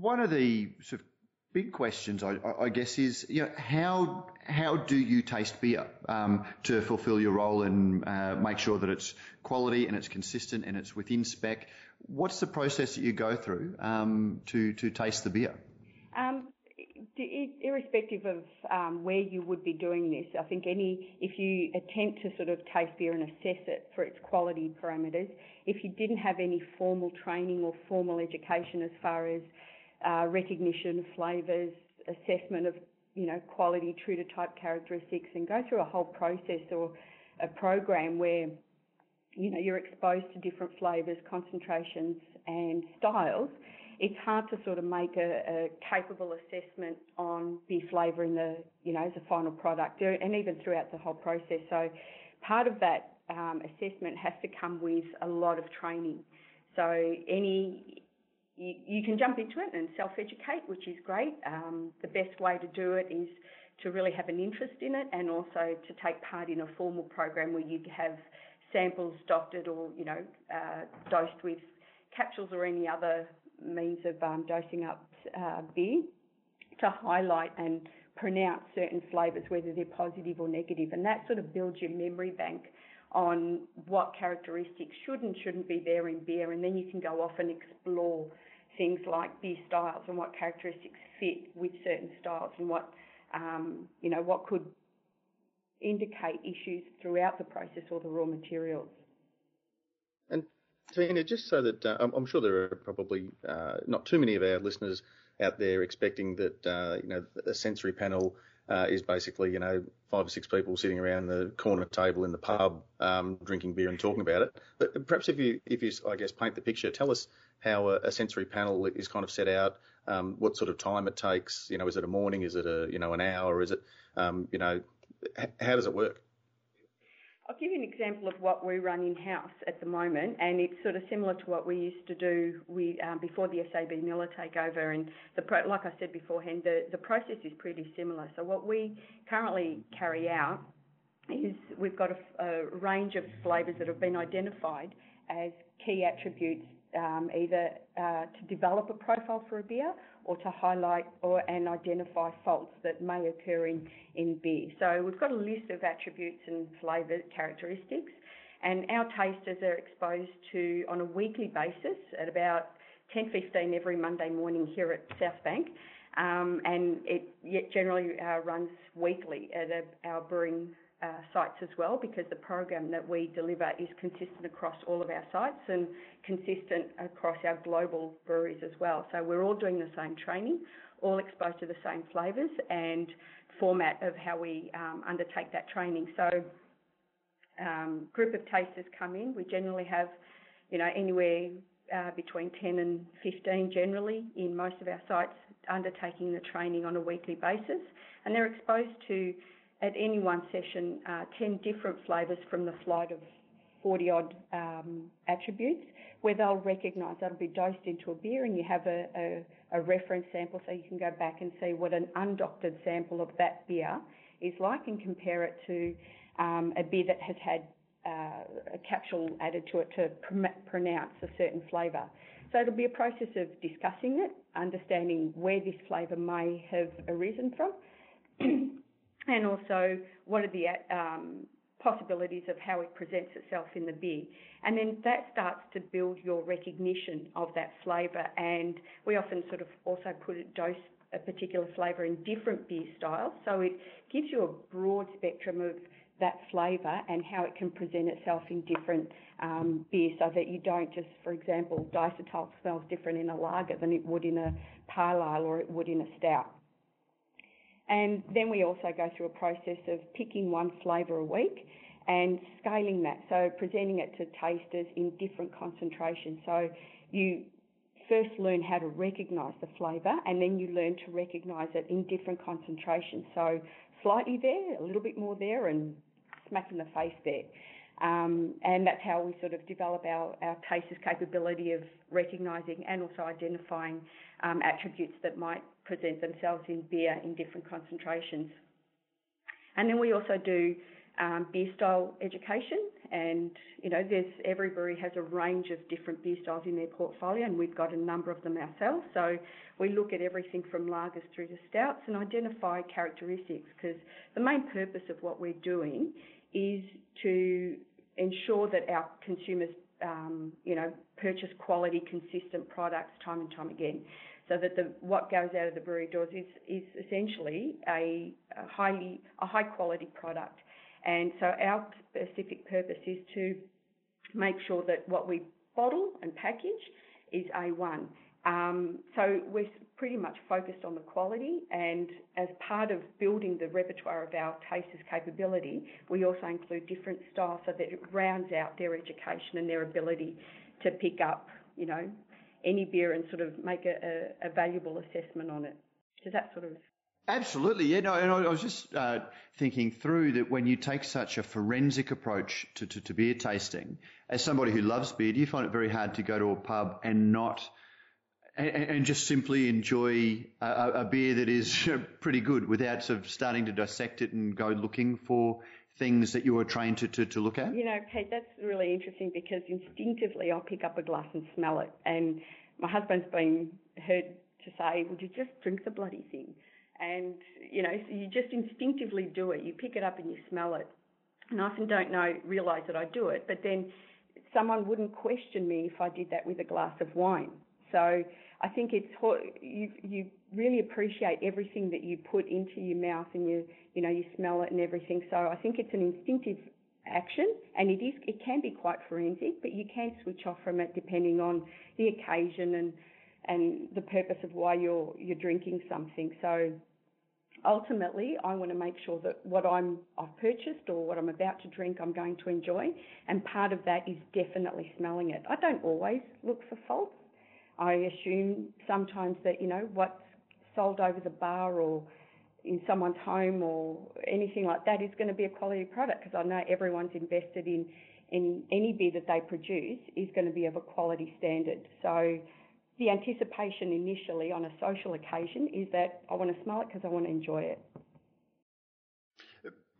[SPEAKER 1] One of the sort of big questions, I, I, guess, is you know how how do you taste beer um, to fulfil your role and uh, make sure that it's quality and it's consistent and it's within spec? What's the process that you go through um, to to taste the beer?
[SPEAKER 3] Um, irrespective of um, where you would be doing this, I think any if you attempt to sort of taste beer and assess it for its quality parameters, if you didn't have any formal training or formal education as far as uh, recognition flavours, assessment of you know quality, true to type characteristics, and go through a whole process or a program where you know you're exposed to different flavours, concentrations, and styles. It's hard to sort of make a, a capable assessment on beer flavour in the you know as a final product, and even throughout the whole process. So part of that um, assessment has to come with a lot of training. So any you, you can jump into it and self-educate, which is great. Um, the best way to do it is to really have an interest in it and also to take part in a formal program where you have samples doctored or, you know, uh, dosed with capsules or any other means of um, dosing up uh, beer to highlight and pronounce certain flavours, whether they're positive or negative. And that sort of builds your memory bank on what characteristics should and shouldn't be there in beer. And then you can go off and explore things like beer styles and what characteristics fit with certain styles and what um, you know what could indicate issues throughout the process or the raw materials.
[SPEAKER 2] And Tina, just so that uh, I'm sure there are probably uh, not too many of our listeners out there expecting that uh, you know a sensory panel uh, is basically, you know, five or six people sitting around the corner table in the pub um, drinking beer and talking about it. But perhaps if you, if you, I guess, paint the picture, tell us how a, a sensory panel is kind of set out, um, what sort of time it takes. You know, is it a morning? Is it a, you know, an hour? Is it, um, you know, h- how does it work?
[SPEAKER 3] I'll give you an example of what we run in-house at the moment, and it's sort of similar to what we used to do we, um, before the SAB Miller takeover. And the pro- like I said beforehand, the, the process is pretty similar. So what we currently carry out is we've got a, a range of flavours that have been identified as key attributes, um, either uh, to develop a profile for a beer or to highlight or and identify faults that may occur in, in beer. So we've got a list of attributes and flavour characteristics, and our tasters are exposed to on a weekly basis at about 10:15 every Monday morning here at Southbank. Um, and it generally uh, runs weekly at a, our brewing uh, sites as well because the program that we deliver is consistent across all of our sites and consistent across our global breweries as well. So we're all doing the same training, all exposed to the same flavours and format of how we um, undertake that training. So um, group of tasters come in. We generally have, you know, anywhere uh, between 10 and 15 generally in most of our sites undertaking the training on a weekly basis, and they're exposed to at any one session uh, 10 different flavours from the flight of 40 odd um, attributes where they'll recognise that'll be dosed into a beer and you have a, a, a, reference sample so you can go back and see what an undoctored sample of that beer is like and compare it to um, a beer that has had uh, a capsule added to it to pr- pronounce a certain flavour. So it'll be a process of discussing it, understanding where this flavour may have arisen from. and also what are the um, possibilities of how it presents itself in the beer. And then that starts to build your recognition of that flavour. And we often sort of also put a dose a particular flavour in different beer styles. So it gives you a broad spectrum of that flavour and how it can present itself in different um, beers so that you don't just, for example, diacetyl smells different in a lager than it would in a pale ale or it would in a stout. And then we also go through a process of picking one flavour a week and scaling that, so presenting it to tasters in different concentrations. So you first learn how to recognise the flavour and then you learn to recognise it in different concentrations. So slightly there, a little bit more there, and smack in the face there. Um, and that's how we sort of develop our, our tasters' capability of recognising and also identifying um, attributes that might present themselves in beer in different concentrations. And then we also do um, beer style education, and you know, there's every brewery has a range of different beer styles in their portfolio, and we've got a number of them ourselves. So we look at everything from lagers through to stouts and identify characteristics because the main purpose of what we're doing is to ensure that our consumers, um, you know, purchase quality, consistent products time and time again so that the, what goes out of the brewery doors is, is essentially a, a highly a high quality product. And so our specific purpose is to make sure that what we bottle and package is A1. Um, so we're pretty much focused on the quality, and as part of building the repertoire of our tasters' capability, we also include different styles so that it rounds out their education and their ability to pick up, you know, any beer and sort of make a, a, a valuable assessment on it. Does that sort of
[SPEAKER 1] Absolutely, yeah. No, and I was just uh, thinking through that when you take such a forensic approach to, to, to, beer tasting, as somebody who loves beer, do you find it very hard to go to a pub and not and, and just simply enjoy a, a, beer that is pretty good without sort of starting to dissect it and go looking for things that you were trained to, to, to look at?
[SPEAKER 3] You know, Kate, that's really interesting because instinctively I'll pick up a glass and smell it. And my husband's been heard to say, would you just drink the bloody thing? And, you know, so you just instinctively do it. You pick it up and you smell it. And I often don't know, realise that I do it, but then someone wouldn't question me if I did that with a glass of wine. So I think it's you you really appreciate everything that you put into your mouth and you you know you smell it and everything. So I think it's an instinctive action and it is it can be quite forensic, but you can switch off from it depending on the occasion and and the purpose of why you're you're drinking something. So ultimately, I want to make sure that what I'm I've purchased or what I'm about to drink, I'm going to enjoy, and part of that is definitely smelling it. I don't always look for faults. I assume sometimes that you know what's sold over the bar or in someone's home or anything like that is going to be a quality product because I know everyone's invested in in any beer that they produce is going to be of a quality standard. So the anticipation initially on a social occasion is that I want to smell it because I want to enjoy it.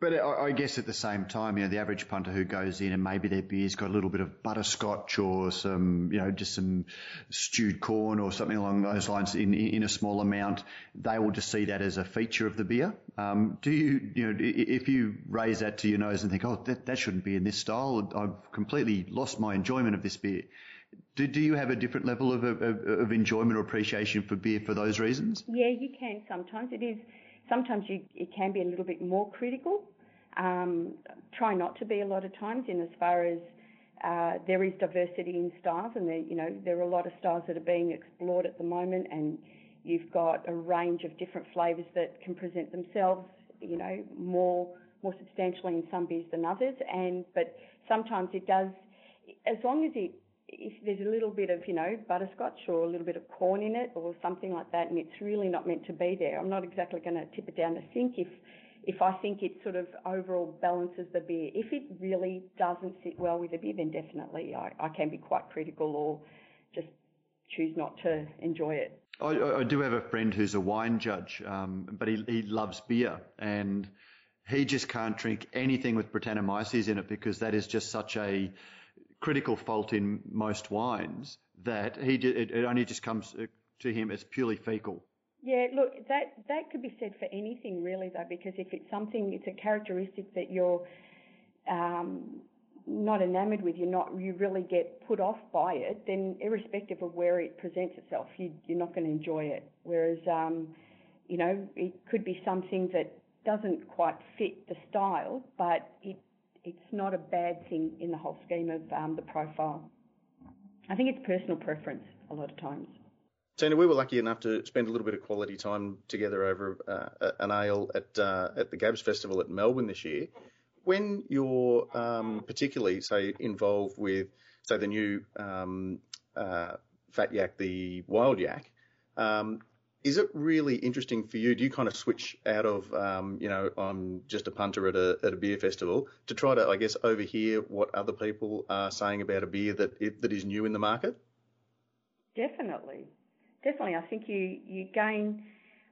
[SPEAKER 1] But I guess at the same time, you know, the average punter who goes in and maybe their beer's got a little bit of butterscotch or some, you know, just some stewed corn or something along those lines in in a small amount, they will just see that as a feature of the beer. Um, do you, you know, if you raise that to your nose and think, oh, that, that shouldn't be in this style, I've completely lost my enjoyment of this beer. Do, do you have a different level of, of, of enjoyment or appreciation for beer for those reasons?
[SPEAKER 3] Yeah, you can sometimes. It is sometimes you, it can be a little bit more critical. Um, try not to be a lot of times in as far as uh, there is diversity in styles and there, you know, there are a lot of styles that are being explored at the moment and you've got a range of different flavours that can present themselves, you know, more more substantially in some beers than others. And but sometimes it does as long as it if there's a little bit of, you know, butterscotch or a little bit of corn in it or something like that, and it's really not meant to be there, I'm not exactly going to tip it down the sink if if I think it sort of overall balances the beer. If it really doesn't sit well with the beer, then definitely I, I can be quite critical or just choose not to enjoy it.
[SPEAKER 1] I, I do have a friend who's a wine judge, um, but he, he loves beer and he just can't drink anything with Brettanomyces in it because that is just such a critical fault in most wines that he it, it only just comes to him as purely fecal.
[SPEAKER 3] Yeah, look, that that could be said for anything really, though, because if it's something, it's a characteristic that you're um, not enamored with, you're not, you really get put off by it, then irrespective of where it presents itself, you, you're not going to enjoy it. Whereas, um, you know, it could be something that doesn't quite fit the style, but it it's not a bad thing in the whole scheme of um, the profile. I think it's personal preference a lot of times.
[SPEAKER 2] Tina, we were lucky enough to spend a little bit of quality time together over uh, an ale at uh, at the Gabs Festival at Melbourne this year. When you're um, particularly, say, involved with, say, the new um, uh, Fat Yak, the Wild Yak, um, is it really interesting for you? Do you kind of switch out of, um, you know, I'm just a punter at a at a beer festival to try to, I guess, overhear what other people are saying about a beer that that is new in the market?
[SPEAKER 3] Definitely, definitely. I think you you gain.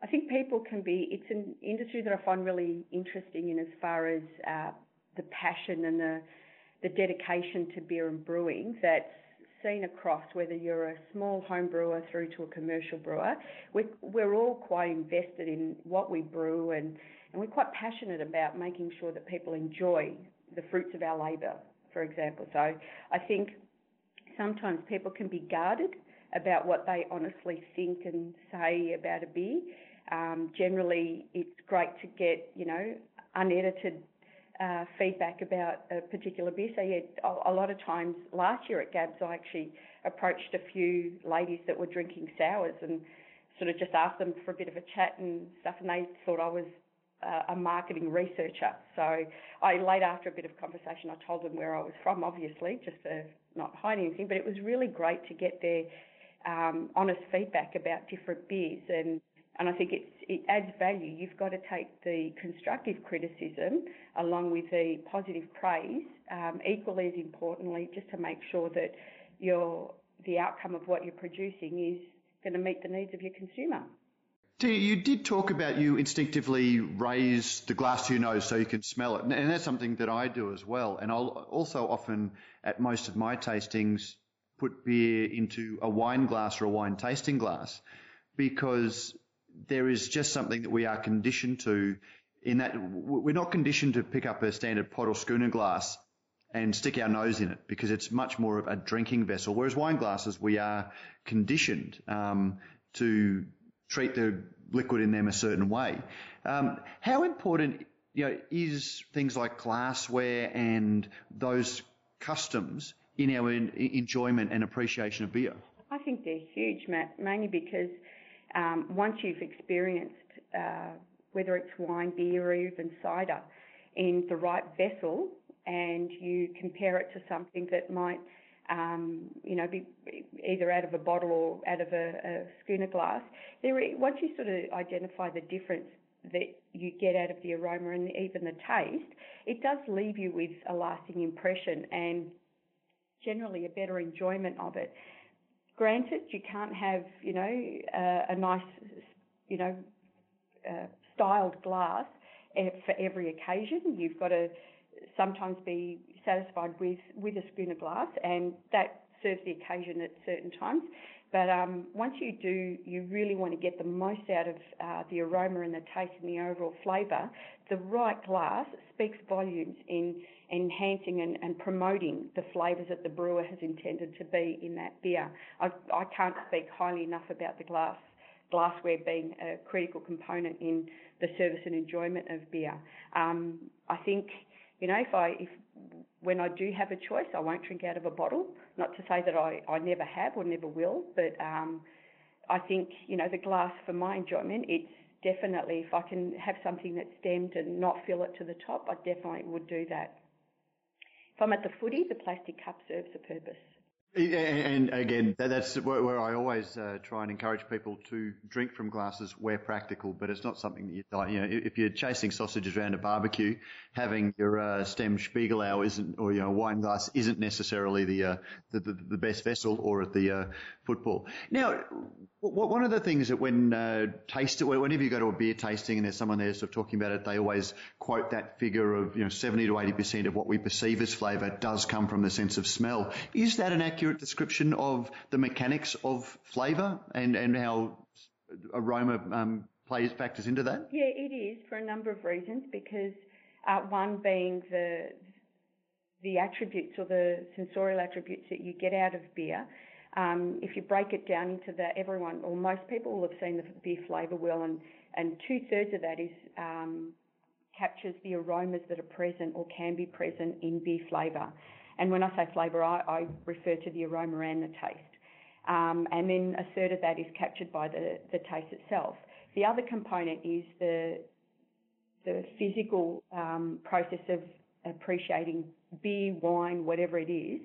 [SPEAKER 3] I think people can be. It's an industry that I find really interesting in as far as uh, the passion and the the dedication to beer and brewing that's seen across whether you're a small home brewer through to a commercial brewer. We're, we're all quite invested in what we brew and, and we're quite passionate about making sure that people enjoy the fruits of our labour, for example. So I think sometimes people can be guarded about what they honestly think and say about a beer. Um, generally, it's great to get, you know, unedited uh, feedback about a particular beer. So yeah, a, a lot of times last year at Gabs, I actually approached a few ladies that were drinking sours and sort of just asked them for a bit of a chat and stuff, and they thought I was uh, a marketing researcher. So I later, after a bit of conversation, I told them where I was from, obviously, just to not hide anything. But it was really great to get their um, honest feedback about different beers and and I think it's, it adds value. You've got to take the constructive criticism along with the positive praise, um, equally as importantly, just to make sure that your the outcome of what you're producing is going to meet the needs of your consumer.
[SPEAKER 1] You did talk about you instinctively raise the glass to your nose so you can smell it, and that's something that I do as well. And I'll also often, at most of my tastings, put beer into a wine glass or a wine tasting glass because there is just something that we are conditioned to in that we're not conditioned to pick up a standard pot or schooner glass and stick our nose in it because it's much more of a drinking vessel. Whereas wine glasses, we are conditioned um, to treat the liquid in them a certain way. Um, how important, you know, is things like glassware and those customs in our enjoyment and appreciation of beer?
[SPEAKER 3] I think they're huge, Matt, mainly because um, once you've experienced uh, whether it's wine, beer, or even cider, in the right vessel, and you compare it to something that might, um, you know, be either out of a bottle or out of a, a schooner glass. There, once you sort of identify the difference that you get out of the aroma and even the taste, it does leave you with a lasting impression and generally a better enjoyment of it. Granted, you can't have, you know, uh, a nice, you know, uh, styled glass for every occasion. You've got to sometimes be satisfied with, with a schooner glass, and that serves the occasion at certain times. But um, once you do, you really want to get the most out of uh, the aroma and the taste and the overall flavour. The right glass speaks volumes in enhancing and, and promoting the flavours that the brewer has intended to be in that beer. I, I can't speak highly enough about the glass glassware being a critical component in the service and enjoyment of beer. Um, I think, you know, if I if when I do have a choice, I won't drink out of a bottle. Not to say that I, I never have or never will, but um, I think, you know, the glass for my enjoyment, it's definitely, if I can have something that's stemmed and not fill it to the top, I definitely would do that. If I'm at the footy, the plastic cup serves a purpose.
[SPEAKER 1] And again, that's where I always uh, try and encourage people to drink from glasses where practical, but it's not something that you, you know, if you're chasing sausages around a barbecue, having your uh, stem Spiegelau isn't, or, you know, wine glass isn't necessarily the, uh, the, the, the, best vessel or at the uh, football. Now, one of the things that when uh, taste, whenever you go to a beer tasting and there's someone there sort of talking about it, they always quote that figure of, you know, 70 to 80% of what we perceive as flavour does come from the sense of smell. Is that an accurate accurate description of the mechanics of flavour and, and how aroma um, plays factors into that?
[SPEAKER 3] Yeah, it is for a number of reasons. Because uh, one being the the attributes or the sensorial attributes that you get out of beer. Um, if you break it down into that, everyone or most people will have seen the beer flavour wheel, and and two thirds of that is um, captures the aromas that are present or can be present in beer flavour. And when I say flavour, I, I refer to the aroma and the taste. Um, and then a third of that is captured by the, the taste itself. The other component is the the physical um, process of appreciating beer, wine, whatever it is,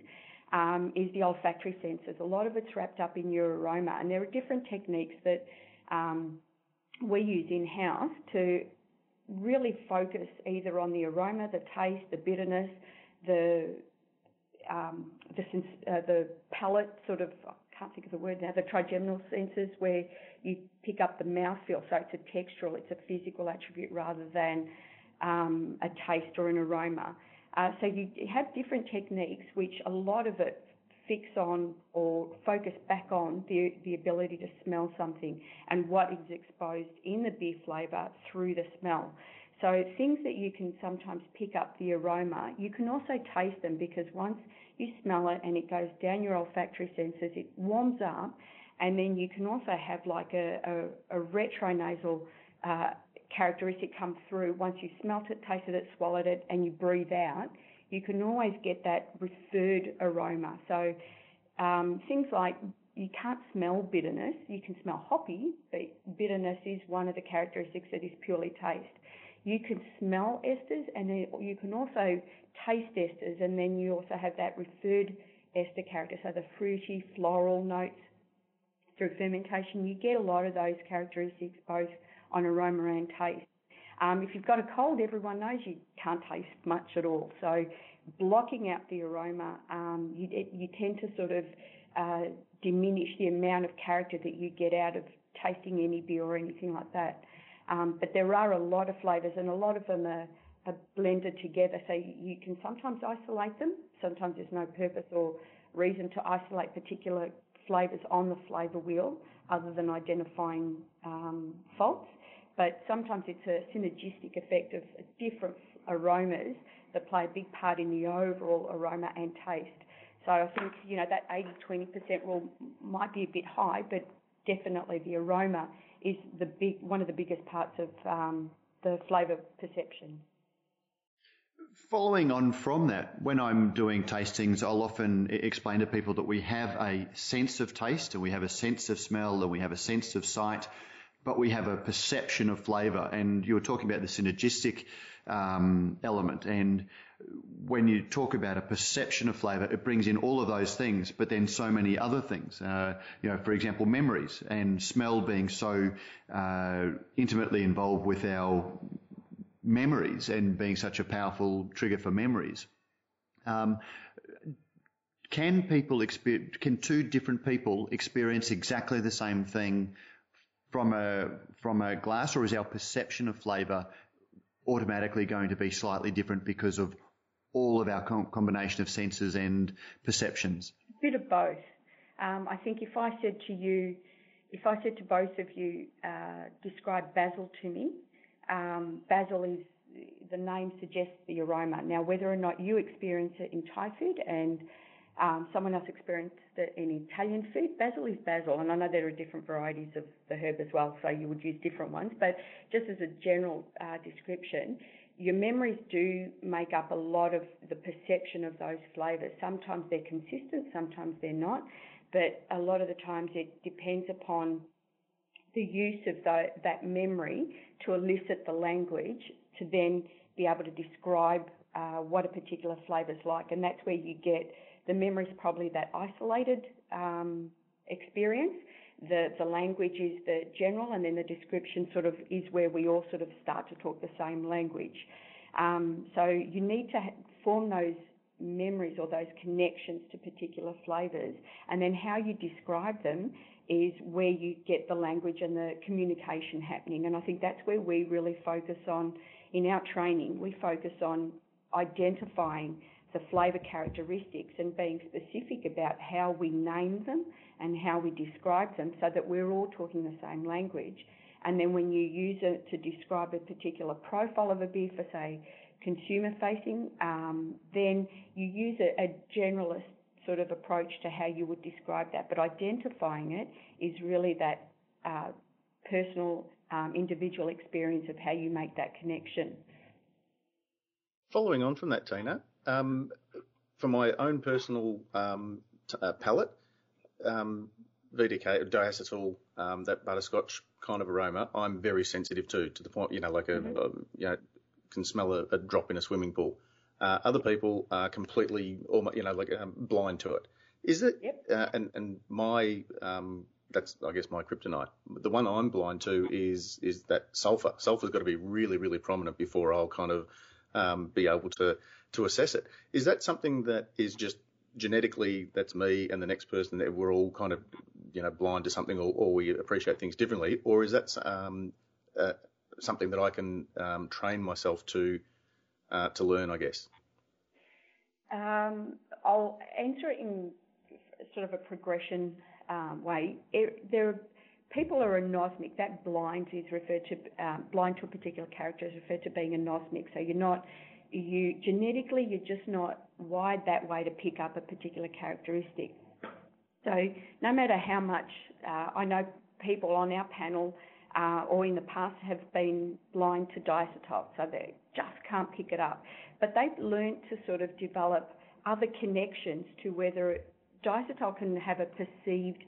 [SPEAKER 3] um, is the olfactory senses. A lot of it's wrapped up in your aroma, and there are different techniques that um, we use in house to really focus either on the aroma, the taste, the bitterness, the um, the, uh, the palate sort of, I can't think of the word now, the trigeminal senses where you pick up the mouthfeel. So it's a textural, it's a physical attribute rather than um, a taste or an aroma. Uh, so you have different techniques which a lot of it fix on or focus back on the, the ability to smell something and what is exposed in the beer flavour through the smell. So things that you can sometimes pick up the aroma, you can also taste them because once you smell it and it goes down your olfactory senses, it warms up, and then you can also have like a, a, a retronasal uh, characteristic come through. Once you smelt it, tasted it, swallowed it, and you breathe out, you can always get that referred aroma. So um, things like you can't smell bitterness. You can smell hoppy, but bitterness is one of the characteristics that is purely taste. You can smell esters and then you can also taste esters and then you also have that referred ester character, so the fruity, floral notes through fermentation. You get a lot of those characteristics both on aroma and taste. Um, if you've got a cold, everyone knows you can't taste much at all. So blocking out the aroma, um, you, it, you, tend to sort of uh, diminish the amount of character that you get out of tasting any beer or anything like that. Um, but there are a lot of flavours, and a lot of them are, are blended together. So you can sometimes isolate them. Sometimes there's no purpose or reason to isolate particular flavours on the flavour wheel, other than identifying um, faults. But sometimes it's a synergistic effect of different aromas that play a big part in the overall aroma and taste. So I think you know that 80-20% rule might be a bit high, but definitely the aroma is the big one of the biggest parts of um, the flavour perception.
[SPEAKER 1] Following on from that, when I'm doing tastings, I'll often explain to people that we have a sense of taste and we have a sense of smell and we have a sense of sight, but we have a perception of flavour. And you were talking about the synergistic um, element, and when you talk about a perception of flavour, it brings in all of those things, but then so many other things. Uh, you know, for example, memories and smell being so uh, intimately involved with our memories and being such a powerful trigger for memories. Um, can people experience, can two different people experience exactly the same thing from a from a glass, or is our perception of flavour automatically going to be slightly different because of all of our com- combination of senses and perceptions?
[SPEAKER 3] A bit of both. Um, I think if I said to you, if I said to both of you, uh, describe basil to me, um, basil is the name suggests the aroma. Now, whether or not you experience it in Thai food and um, someone else experienced it in Italian food. Basil is basil, and I know there are different varieties of the herb as well, so you would use different ones. But just as a general uh, description, your memories do make up a lot of the perception of those flavours. Sometimes they're consistent, sometimes they're not, but a lot of the times it depends upon the use of the, that memory to elicit the language to then be able to describe uh, what a particular flavour is like, and that's where you get the memory is probably that isolated um, experience. The, the language is the general, and then the description sort of is where we all sort of start to talk the same language. Um, so you need to form those memories or those connections to particular flavours, and then how you describe them is where you get the language and the communication happening. And I think that's where we really focus on in our training. We focus on identifying the flavour characteristics and being specific about how we name them and how we describe them so that we're all talking the same language. And then when you use it to describe a particular profile of a beer for, say, consumer facing, um, then you use a, a generalist sort of approach to how you would describe that. But identifying it is really that uh, personal, um, individual experience of how you make that connection.
[SPEAKER 2] Following on from that, Tina, um, for my own personal um, t- uh, palate, um, VDK, diacetyl, um, that butterscotch kind of aroma, I'm very sensitive to, to the point, you know, like a, mm-hmm. a you know, can smell a, a, drop in a swimming pool. Uh, other people are completely, almost, you know, like um, blind to it. Is it?
[SPEAKER 3] Yep.
[SPEAKER 2] Uh, and and my um, that's I guess my kryptonite. The one I'm blind to is is that sulfur. Sulfur's got to be really really prominent before I'll kind of um, be able to to assess it. Is that something that is just genetically that's me and the next person that we're all kind of you know blind to something or, or we appreciate things differently, or is that um, uh, something that I can um, train myself to uh, to learn? I guess.
[SPEAKER 3] Um, I'll answer it in sort of a progression um, way. It, there people are anosmic. That blind is referred to um, blind to a particular character is referred to being anosmic. So you're not you genetically you're just not wired that way to pick up a particular characteristic. So no matter how much uh, I know people on our panel uh, or in the past have been blind to diacetyl, so they just can't pick it up. But they've learned to sort of develop other connections to whether diacetyl can have a perceived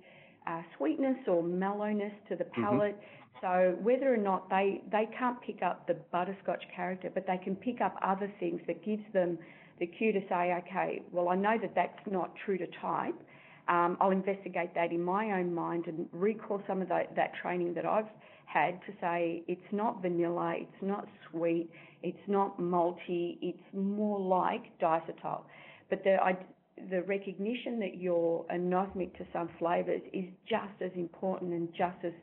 [SPEAKER 3] uh, sweetness or mellowness to the mm-hmm. palate. Mm-hmm. So whether or not they, they can't pick up the butterscotch character, but they can pick up other things that gives them the cue to say, okay, well, I know that that's not true to type. Um, I'll investigate that in my own mind and recall some of that, that training that I've had to say it's not vanilla, it's not sweet, it's not malty, it's more like diacetyl. But the, I, the recognition that you're anosmic to some flavours is just as important and just as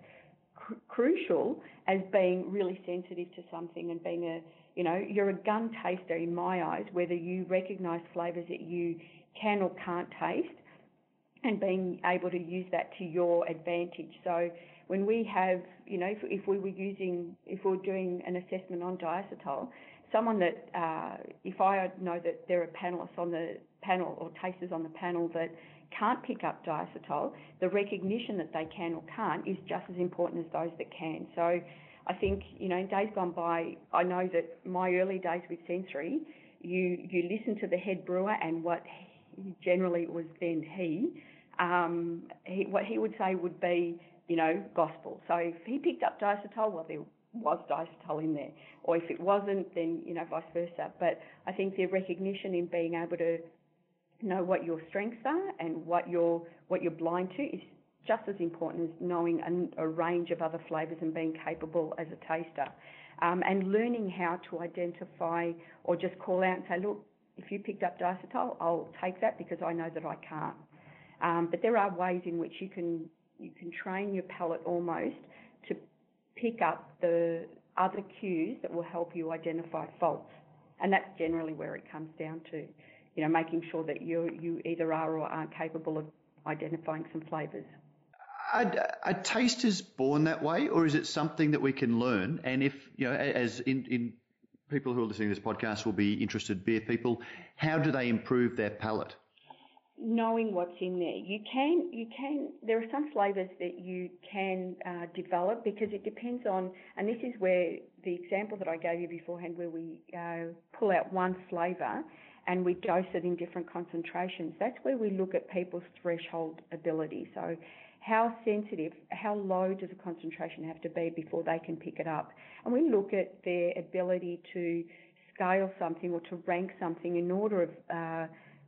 [SPEAKER 3] cr- crucial as being really sensitive to something and being a, you know, you're a gun taster in my eyes, whether you recognise flavours that you can or can't taste and being able to use that to your advantage. So when we have, you know, if, if we were using, if we were doing an assessment on diacetyl, someone that, uh, if I know that there are panelists on the panel or tasters on the panel that can't pick up diacetyl, the recognition that they can or can't is just as important as those that can. So I think, you know, in days gone by, I know that my early days with sensory, you, you listen to the head brewer and what he, generally was then he, um, he, what he would say would be you know, gospel. So if he picked up diacetyl, well, there was diacetyl in there. Or if it wasn't, then, you know, vice versa. But I think the recognition in being able to know what your strengths are and what you're, what you're blind to is just as important as knowing a, a range of other flavours and being capable as a taster. Um, and learning how to identify or just call out and say, look, if you picked up diacetyl, I'll take that because I know that I can't. Um, but there are ways in which you can you can train your palate almost to pick up the other cues that will help you identify faults. And that's generally where it comes down to, you know, making sure that you you either are or aren't capable of identifying some flavours.
[SPEAKER 1] Are, are tasters born that way, or is it something that we can learn? And if you know, as in, in people who are listening to this podcast will be interested, beer people, how do they improve their palate?
[SPEAKER 3] knowing what's in there. You can, you can, there are some flavours that you can uh, develop because it depends on, and this is where the example that I gave you beforehand where we uh, pull out one flavour and we dose it in different concentrations, that's where we look at people's threshold ability. So how sensitive, how low does a concentration have to be before they can pick it up? And we look at their ability to scale something or to rank something in order of uh,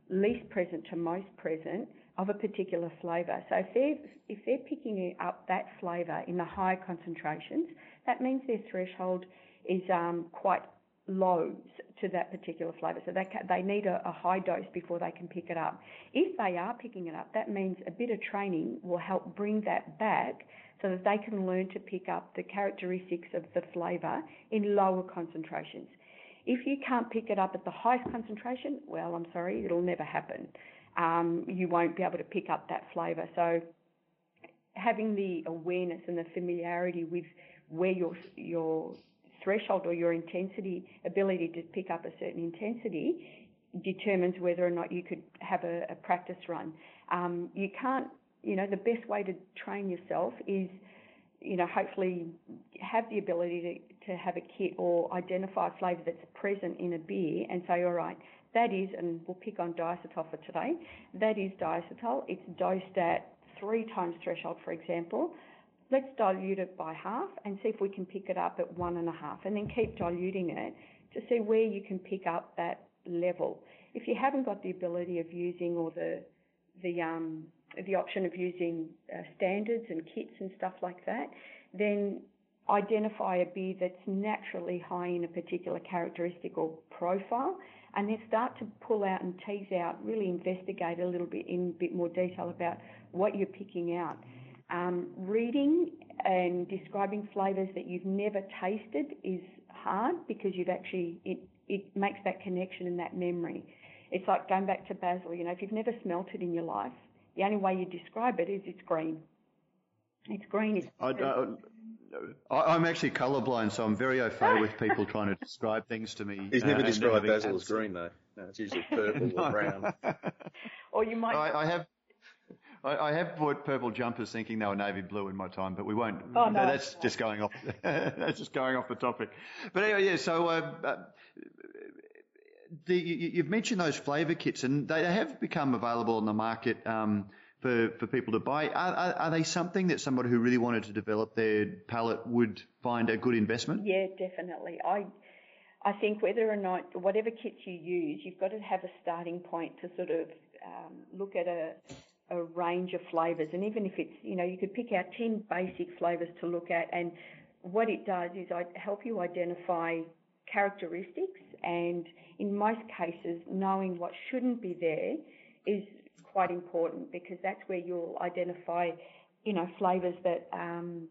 [SPEAKER 3] least present to most present of a particular flavour. So if they're, if they're picking up that flavour in the high concentrations, that means their threshold is um, quite low to that particular flavour. So they, they need a, a, high dose before they can pick it up. If they are picking it up, that means a bit of training will help bring that back so that they can learn to pick up the characteristics of the flavour in lower concentrations. If you can't pick it up at the highest concentration, well, I'm sorry, it'll never happen. Um, you won't be able to pick up that flavour. So having the awareness and the familiarity with where your your threshold or your intensity ability to pick up a certain intensity determines whether or not you could have a, a practice run. Um, you can't, you know, the best way to train yourself is, you know, hopefully have the ability to to have a kit or identify a flavour that's present in a beer and say, all right, that is, and we'll pick on diacetyl for today, that is diacetyl. It's dosed at three times threshold, for example. Let's dilute it by half and see if we can pick it up at one and a half, and then keep diluting it to see where you can pick up that level. If you haven't got the ability of using or the the um, the option of using uh, standards and kits and stuff like that, then identify a beer that's naturally high in a particular characteristic or profile, and then start to pull out and tease out, really investigate a little bit in a bit more detail about what you're picking out. Um, reading and describing flavours that you've never tasted is hard because you've actually it it makes that connection and that memory. It's like going back to basil. You know, if you've never smelt it in your life, the only way you describe it is it's green. It's green. It's
[SPEAKER 1] I, I, I'm actually colourblind, so I'm very au fait with people trying to describe things to me.
[SPEAKER 2] He's never uh, described basil as green, though. No, it's usually purple or brown.
[SPEAKER 3] or you might.
[SPEAKER 1] I, I have. I, have bought purple jumpers thinking they were navy blue in my time, but we won't.
[SPEAKER 3] Oh, no.
[SPEAKER 1] That's just going off. that's just going off the topic. But anyway, yeah. So uh, uh, the, you, have mentioned those flavour kits, and they have become available on the market. Um, for, for people to buy. Are, are, are, they something that somebody who really wanted to develop their palate would find a good investment?
[SPEAKER 3] Yeah, definitely. I I think whether or not whatever kits you use, you've got to have a starting point to sort of um, look at a a range of flavours, and even if it's you know you could pick out ten basic flavours to look at, and what it does is I help you identify characteristics, and in most cases, knowing what shouldn't be there is quite important because that's where you'll identify, you know, flavors that um,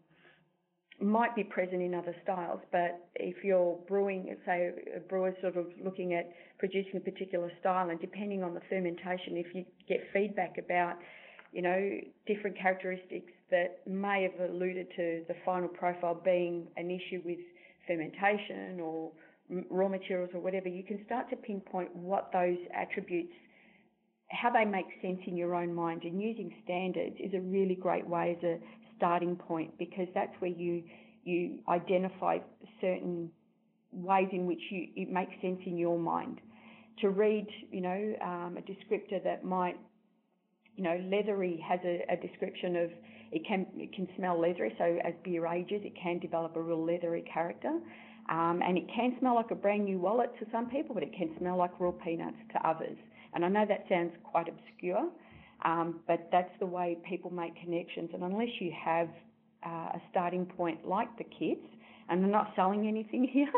[SPEAKER 3] might be present in other styles. But if you're brewing, say, a brewer's sort of looking at producing a particular style, and depending on the fermentation, if you get feedback about, you know, different characteristics that may have alluded to the final profile being an issue with fermentation or raw materials or whatever, you can start to pinpoint what those attributes how they make sense in your own mind and using standards is a really great way as a starting point because that's where you you identify certain ways in which you, it makes sense in your mind. To read, you know, um, a descriptor that might, you know, leathery has a, a description of it can it can smell leathery. So as beer ages, it can develop a real leathery character. Um, and it can smell like a brand new wallet to some people, but it can smell like raw peanuts to others. And I know that sounds quite obscure, um, but that's the way people make connections. And unless you have uh, a starting point like the kids, and I'm not selling anything here,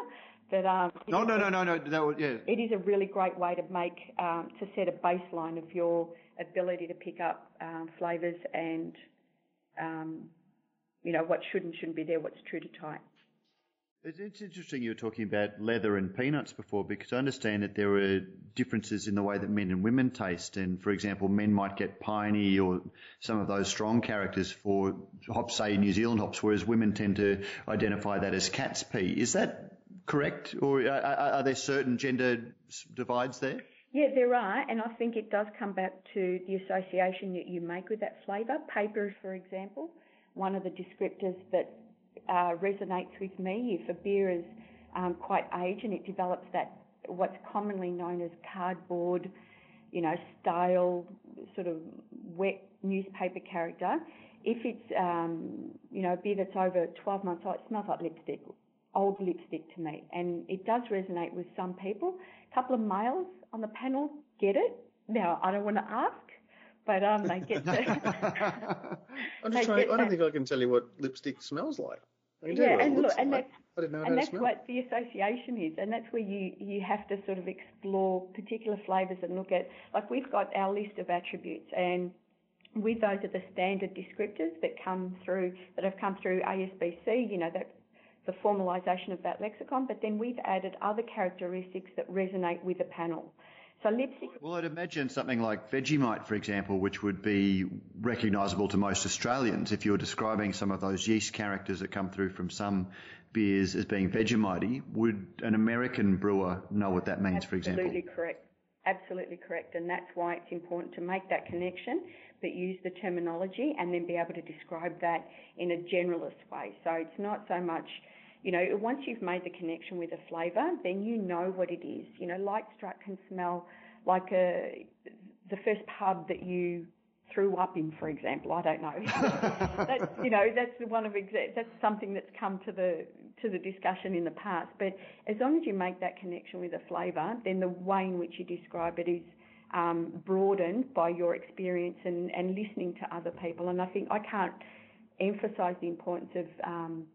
[SPEAKER 3] but um,
[SPEAKER 1] no, no, no, no, no, that would, yeah.
[SPEAKER 3] It is a really great way to make um, to set a baseline of your ability to pick up um, flavors and um, you know what should and shouldn't be there, what's true to type.
[SPEAKER 1] It's interesting you were talking about leather and peanuts before because I understand that there are differences in the way that men and women taste. And for example, men might get piney or some of those strong characters for hops, say New Zealand hops, whereas women tend to identify that as cat's pee. Is that correct? Or are, are there certain gender divides there?
[SPEAKER 3] Yeah, there are, and I think it does come back to the association that you make with that flavour. Paper, for example, one of the descriptors that uh, resonates with me. If a beer is um, quite aged and it develops that what's commonly known as cardboard, you know, style, sort of wet newspaper character, if it's um, you know a beer that's over 12 months old, it smells like lipstick, old lipstick to me, and it does resonate with some people. A couple of males on the panel get it. Now I don't want to ask but um, they get
[SPEAKER 2] the. I'm just trying. I don't think I can tell you what lipstick smells like.
[SPEAKER 3] Yeah, and look, and like. that's and that's what the association is, and that's where you you have to sort of explore particular flavours and look at. Like we've got our list of attributes, and with those are the standard descriptors that come through that have come through ASBC. You know that the formalisation of that lexicon, but then we've added other characteristics that resonate with the panel. So lipstick.
[SPEAKER 1] Well, I'd imagine something like Vegemite, for example, which would be recognisable to most Australians. If you're describing some of those yeast characters that come through from some beers as being Vegemite, would an American brewer know what that means,
[SPEAKER 3] Absolutely for
[SPEAKER 1] example?
[SPEAKER 3] Absolutely correct. Absolutely correct. And that's why it's important to make that connection, but use the terminology and then be able to describe that in a generalist way. So it's not so much you know, once you've made the connection with a flavour, then you know what it is. You know, light struck can smell like a the first pub that you threw up in, for example. I don't know. that's you know that's one of exa- that's something that's come to the to the discussion in the past. But as long as you make that connection with a flavour, then the way in which you describe it is um, broadened by your experience and, and listening to other people. And I think I can't emphasise the importance of um,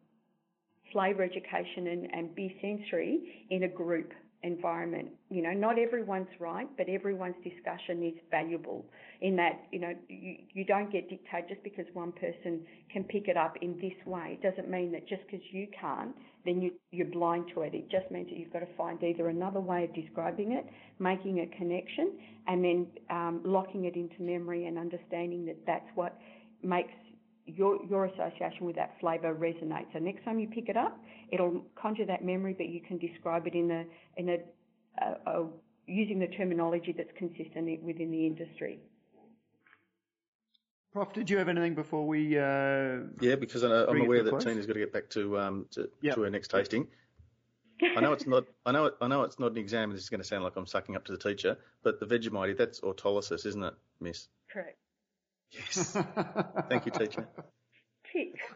[SPEAKER 3] flavour education and, and beer sensory in a group environment. You know, not everyone's right, but everyone's discussion is valuable in that, you know, you, you don't get dictated just because one person can pick it up in this way. It doesn't mean that just because you can't, then you, you're blind to it. It just means that you've got to find either another way of describing it, making a connection, and then um, locking it into memory and understanding that that's what makes your your association with that flavour resonates. So next time you pick it up, it'll conjure that memory, but you can describe it in a in a, a, a using the terminology that's consistent within the industry.
[SPEAKER 1] Prof, did you have anything before we? Uh,
[SPEAKER 2] yeah, because I am aware that Tina's got to get back to um, to, yep. to her next tasting. I know it's not. I know. It, I know it's not an exam. This is going to sound like I'm sucking up to the teacher, but the Vegemite, that's autolysis, isn't it, Miss?
[SPEAKER 3] Correct.
[SPEAKER 2] Yes. Thank you, teacher.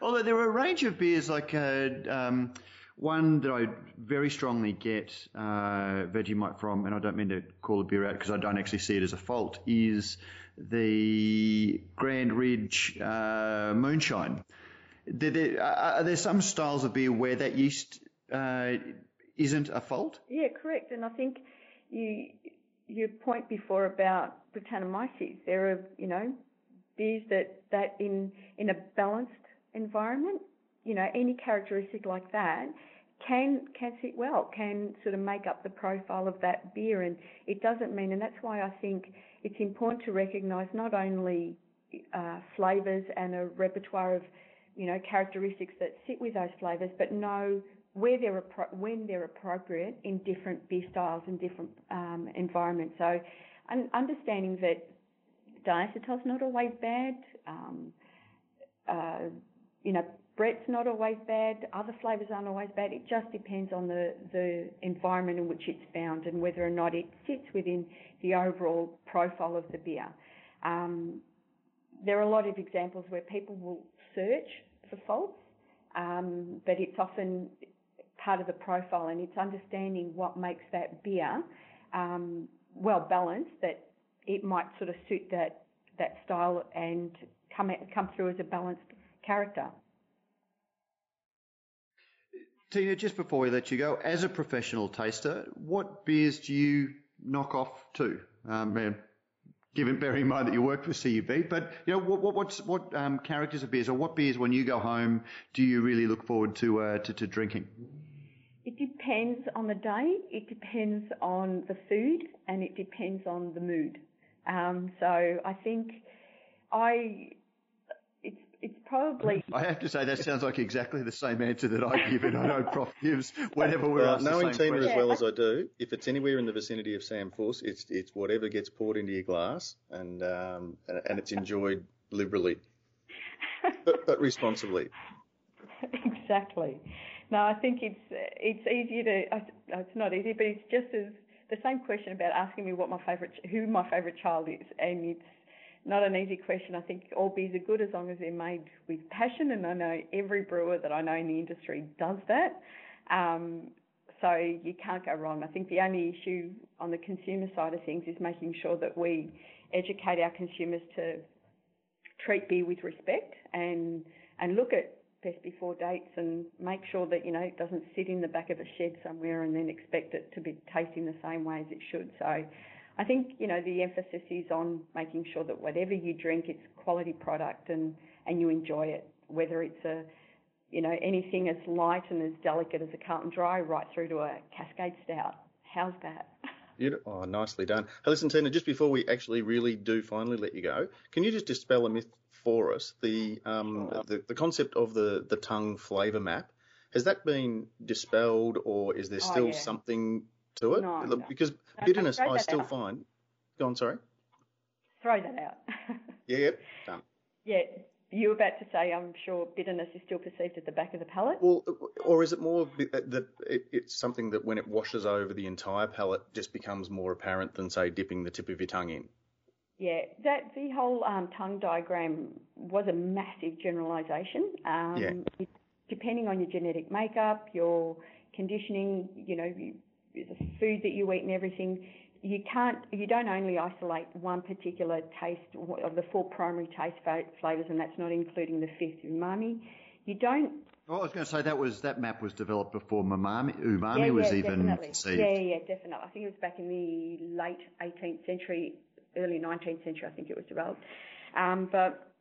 [SPEAKER 1] Although there are a range of beers like uh, um, one that I very strongly get uh, Vegemite from, and I don't mean to call a beer out because I don't actually see it as a fault, is the Grand Ridge uh, Moonshine. There, there, are there some styles of beer where that yeast uh, isn't a fault?
[SPEAKER 3] Yeah, correct. And I think you your point before about Brettanomyces, there are you know beers that, that in, in a balanced environment, you know, any characteristic like that can can sit well, can sort of make up the profile of that beer, and it doesn't mean, and that's why I think it's important to recognise not only uh, flavours and a repertoire of you know characteristics that sit with those flavours, but know where they're when they're appropriate in different beer styles and different um, environments. So, understanding that diacetyl's not always bad. Um, uh, you know, Brett's not always bad. Other flavours aren't always bad. It just depends on the, the environment in which it's found and whether or not it sits within the overall profile of the beer. Um, there are a lot of examples where people will search for faults, um, but it's often part of the profile and it's understanding what makes that beer um, well balanced that it might sort of suit that that style and come come through as a balanced character.
[SPEAKER 1] Tina, just before we let you go, as a professional taster, what beers do you knock off to? Um, given bearing in mind that you work for CUB, but you know what what what's, what um, characters of beers or what beers when you go home do you really look forward to uh, to, to drinking?
[SPEAKER 3] It depends on the day, it depends on the food, and it depends on the mood. Um, so I think I it's it's probably.
[SPEAKER 1] I have to say that sounds like exactly the same answer that I give, and I know Prof gives whenever we're
[SPEAKER 2] well,
[SPEAKER 1] asked
[SPEAKER 2] knowing
[SPEAKER 1] the same
[SPEAKER 2] Tina
[SPEAKER 1] question.
[SPEAKER 2] as well as I do, if it's anywhere in the vicinity of Sam Fuss, it's it's whatever gets poured into your glass, and um, and, and it's enjoyed liberally, but, but responsibly.
[SPEAKER 3] exactly. No, I think it's it's easier to. It's not easy, but it's just as the same question about asking me what my favourite, who my favourite child is, and it's not an easy question. I think all beers are good as long as they're made with passion, and I know every brewer that I know in the industry does that. Um, so you can't go wrong. I think the only issue on the consumer side of things is making sure that we educate our consumers to treat beer with respect and and look at best before dates and make sure that you know it doesn't sit in the back of a shed somewhere and then expect it to be tasting the same way as it should. So I think you know the emphasis is on making sure that whatever you drink, it's quality product and and you enjoy it, whether it's a you know anything as light and as delicate as a Carlton Dry right through to a Cascade Stout. How's that?
[SPEAKER 2] Oh, nicely done. Hey, listen, Tina, just before we actually really do finally let you go, can you just dispel a myth for us? The um, the, the concept of the, the tongue flavour map, has that been dispelled or is there
[SPEAKER 3] Oh,
[SPEAKER 2] still
[SPEAKER 3] yeah.
[SPEAKER 2] something to it?
[SPEAKER 3] No.
[SPEAKER 2] Because
[SPEAKER 3] No,
[SPEAKER 2] bitterness, I still
[SPEAKER 3] out.
[SPEAKER 2] find. Go on, sorry.
[SPEAKER 3] Throw that out.
[SPEAKER 2] Yeah, yep, done.
[SPEAKER 3] yeah, you were about to say I'm sure bitterness is still perceived at the back of the palate.
[SPEAKER 2] Well, or is it more that it, it's something that when it washes over the entire palate just becomes more apparent than, say, dipping the tip of your tongue in?
[SPEAKER 3] Yeah, that the whole um, tongue diagram was a massive generalisation. Um,
[SPEAKER 2] Yeah.
[SPEAKER 3] it- depending on your genetic makeup, your conditioning, you know, you, the food that you eat and everything, you can't, you don't only isolate one particular taste of the four primary taste flavours, and that's not including the fifth umami. You don't
[SPEAKER 1] Well, I was going to say that was that map was developed before umami, umami
[SPEAKER 3] yeah,
[SPEAKER 1] was
[SPEAKER 3] yeah,
[SPEAKER 1] even
[SPEAKER 3] definitely.
[SPEAKER 1] conceived.
[SPEAKER 3] Yeah, yeah, definitely. I think it was back in the late 18th century, early 19th century. I think it was developed. Um, but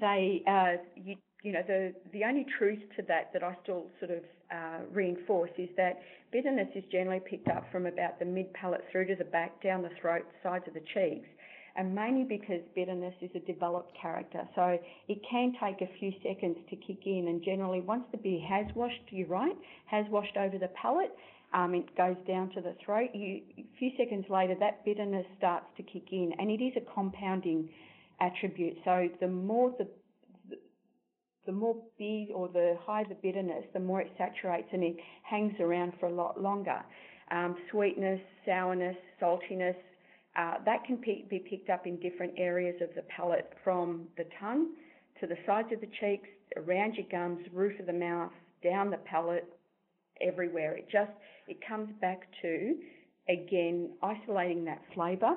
[SPEAKER 3] they, uh, you, you know, the the only truth to that that I still sort of uh, reinforce is that bitterness is generally picked up from about the mid palate through to the back, down the throat, sides of the cheeks. And mainly because bitterness is a developed character, so it can take a few seconds to kick in. And generally, once the beer has washed, you're right, has washed over the palate, um, it goes down to the throat. You, a few seconds later, that bitterness starts to kick in, and it is a compounding attribute. So the more the the more beer or the higher the bitterness, the more it saturates and it hangs around for a lot longer. Um, sweetness, sourness, saltiness, uh, that can be picked up in different areas of the palate from the tongue to the sides of the cheeks, around your gums, roof of the mouth, down the palate, everywhere. It just, it comes back to, again, isolating that flavour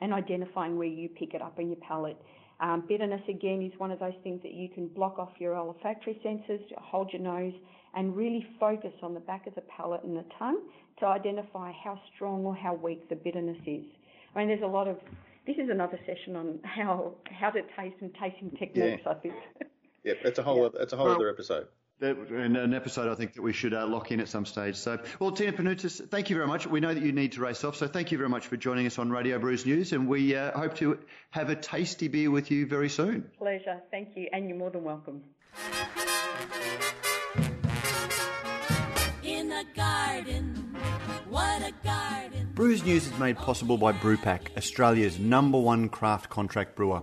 [SPEAKER 3] and identifying where you pick it up in your palate. Um, bitterness again is one of those things that you can block off your olfactory senses, hold your nose, and really focus on the back of the palate and the tongue to identify how strong or how weak the bitterness is. I mean, there's a lot of. This is another session on how how to taste and tasting techniques. I think.
[SPEAKER 2] Yep, that's a whole other, that's a whole
[SPEAKER 1] Well-
[SPEAKER 2] other episode.
[SPEAKER 1] That, and an episode I think that we should uh, lock in at some stage. So, well, Tina Panoutsos, thank you very much. We know that you need to race off, so thank you very much for joining us on Radio Brews News, and we uh, hope to have a tasty beer with you very soon.
[SPEAKER 3] Pleasure. Thank you, and you're more than welcome.
[SPEAKER 4] in a garden. What a garden.
[SPEAKER 1] Brews News is made possible by Brewpack, Australia's number one craft contract brewer.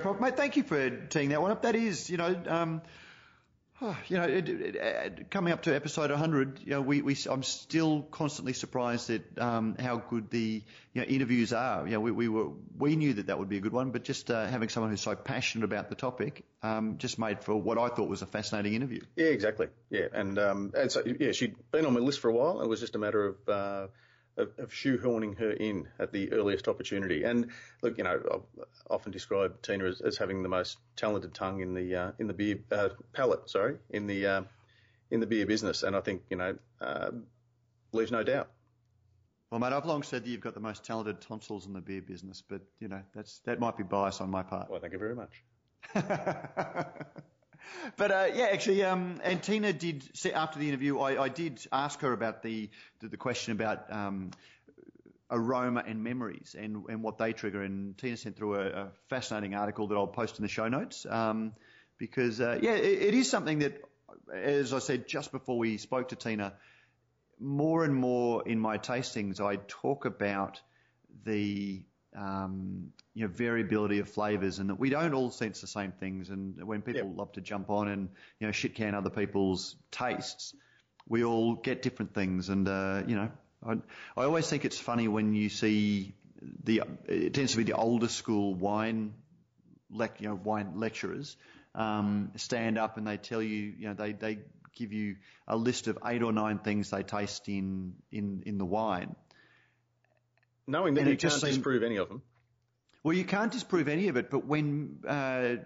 [SPEAKER 1] Prof. Mate, thank you for teeing that one up. That is, you know, um, you know, it, it, it, coming up to episode 100, you know, we, we I'm still constantly surprised at um, how good the you know, interviews are. You know, we, we were we knew that that would be a good one, but just uh, having someone who's so passionate about the topic um, just made for what I thought was a fascinating interview.
[SPEAKER 2] Yeah, exactly. Yeah, and um, and so yeah, she'd been on my list for a while. It was just a matter of. Uh, of, of shoehorning her in at the earliest opportunity. And look, you know, I've often described Tina as, as having the most talented tongue in the uh, in the beer uh, palate, sorry, in the uh, in the beer business. And I think you know, uh, leaves no doubt.
[SPEAKER 1] Well, mate, I've long said that you've got the most talented tonsils in the beer business, but you know, that's that might be bias on my part.
[SPEAKER 2] Well, thank you very much.
[SPEAKER 1] but uh, yeah, actually, um, and Tina did after the interview. I, I did ask her about the the, the question about um, aroma and memories and, and what they trigger. And Tina sent through a, a fascinating article that I'll post in the show notes um, because uh, yeah, it, it is something that, as I said just before we spoke to Tina, more and more in my tastings, I talk about the um, you know, variability of flavors and that we don't all sense the same things. And when people yep. love to jump on and, you know, shit can other people's tastes, we all get different things. And, uh, you know, I, I always think it's funny when you see the, it tends to be the older school wine, lec, you know, wine lecturers, um, stand up and they tell you, you know, they, they give you a list of eight or nine things they taste in, in, in the wine
[SPEAKER 2] Knowing that and you can't disprove any of them.
[SPEAKER 1] Well, you can't disprove any of it, but when uh,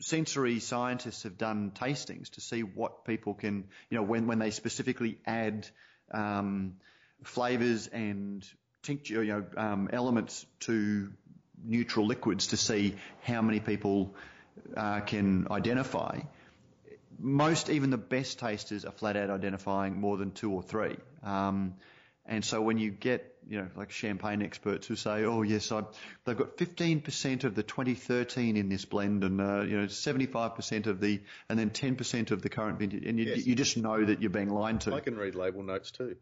[SPEAKER 1] sensory scientists have done tastings to see what people can, you know, when, when they specifically add um, flavors and tincture, you know, um, elements to neutral liquids to see how many people uh, can identify. Most, even the best tasters, are flat out identifying more than two or three. Um, and so when you get you know, like champagne experts who say, oh yes, I, they've got 15% of the 2013 in this blend and, uh, you know, 75% of the, and then 10% of the current vintage. And you, yes. you just know that you're being lied to.
[SPEAKER 2] I can read label notes too.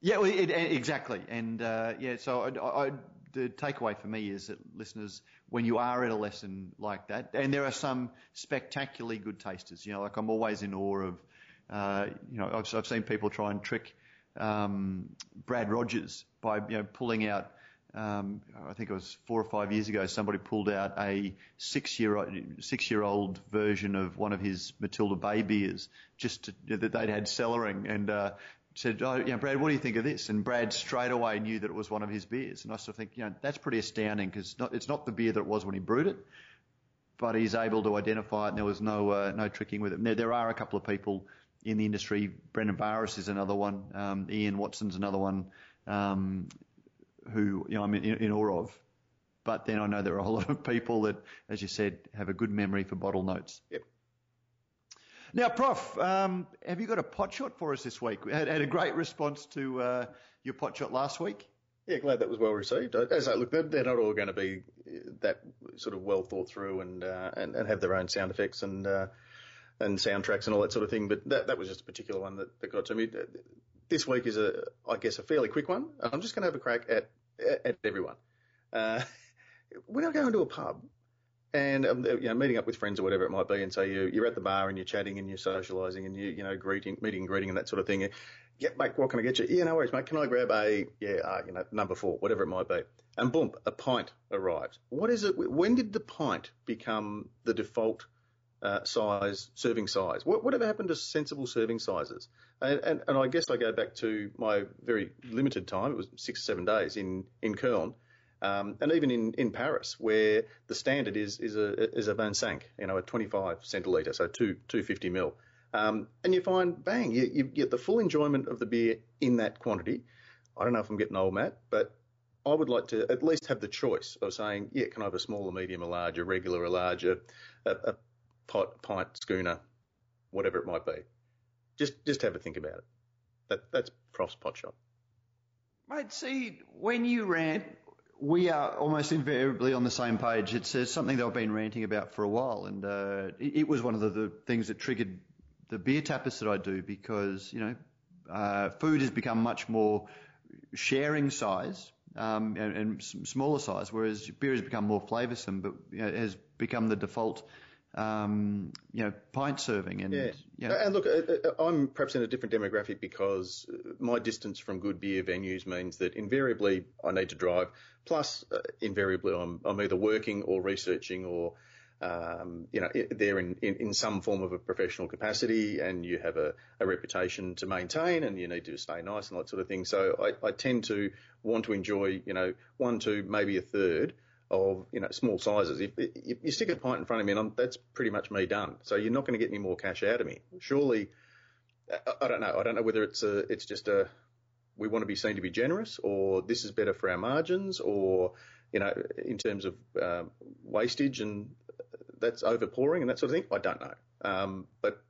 [SPEAKER 1] Yeah, well, it, exactly. And, uh, yeah, so I, I, the takeaway for me is that listeners, when you are at a lesson like that, and there are some spectacularly good tasters, you know, like I'm always in awe of, uh, you know, I've, I've seen people try and trick, um, Brad Rogers by you know pulling out. Um, I think it was four or five years ago. Somebody pulled out a six-year six-year-old version of one of his Matilda Bay beers, just to, that they'd had cellaring, and uh, said, "Oh, Brad, what do you think of this?" And Brad straight away knew that it was one of his beers, and I sort of think, you know, that's pretty astounding because it's not the beer that it was when he brewed it, but he's able to identify it, and there was no uh, no tricking with it. There are a couple of people in the industry. Brendan Varis is another one. Um, Ian Watson's another one. Um, who you know I'm in, in awe of. But then I know there are a lot of people that, as you said, have a good memory for bottle notes.
[SPEAKER 2] Yep.
[SPEAKER 1] Now, Prof, um, have you got a pot shot for us this week? We had, had a great response to uh, your pot shot last week.
[SPEAKER 2] Yeah, glad that was well received. As I look, they're, not all going to be that sort of well thought through and uh, and, and have their own sound effects and uh, and soundtracks and all that sort of thing. But that, that was just a particular one that, that got to me. This week is a, I guess, a fairly quick one. And I'm just going to have a crack at, at everyone. Uh, when I go into a pub and you know, meeting up with friends or whatever it might be, and say you, you're at the bar and you're chatting and you're socialising and you, you know, greeting, meeting greeting and that sort of thing. Yeah, mate, what can I get you? Yeah, no worries, mate. Can I grab a, yeah, uh, you know, number four, whatever it might be. And boom, a pint arrives. What is it? When did the pint become the default uh, size, serving size. What, whatever happened to sensible serving sizes? And, and, and, I guess I go back to my very limited time. It was six or seven days in in Köln, um, and even in, in Paris, where the standard is is a is a Vingt-Cinq, you know, a 25 centiliter, so two 250 mil. Um, and you find, bang, you, you get the full enjoyment of the beer in that quantity. I don't know if I'm getting old, Matt, but I would like to at least have the choice of saying, yeah, can I have a small, a medium, a large, a regular, a large, a, a, pot, pint, schooner, whatever it might be. Just just have a think about it. That that's Prof's pot shot.
[SPEAKER 1] Mate, see, when you rant, we are almost invariably on the same page. It's uh, something that I've been ranting about for a while, and uh, it, it was one of the, the things that triggered the beer tapas that I do because you know uh, food has become much more sharing size um, and, and smaller size, whereas beer has become more flavoursome, but you know, has become the default. Um, you know, pint serving and
[SPEAKER 2] Yeah.
[SPEAKER 1] you know,
[SPEAKER 2] And look, uh, uh, I'm perhaps in a different demographic because uh, my distance from good beer venues means that invariably I need to drive. Plus, uh, invariably I'm, I'm either working or researching or, um, you know, they're in, in, in some form of a professional capacity and you have a, a reputation to maintain and you need to stay nice and that sort of thing. So I, I tend to want to enjoy, you know, one, two, maybe a third of you know small sizes. If, if you stick a pint in front of me, and I'm, that's pretty much me done. So you're not going to get any more cash out of me. Surely, I, I don't know. I don't know whether it's a it's just a we want to be seen to be generous, or this is better for our margins, or you know in terms of um, wastage and that's overpouring and that sort of thing. I don't know. Um, but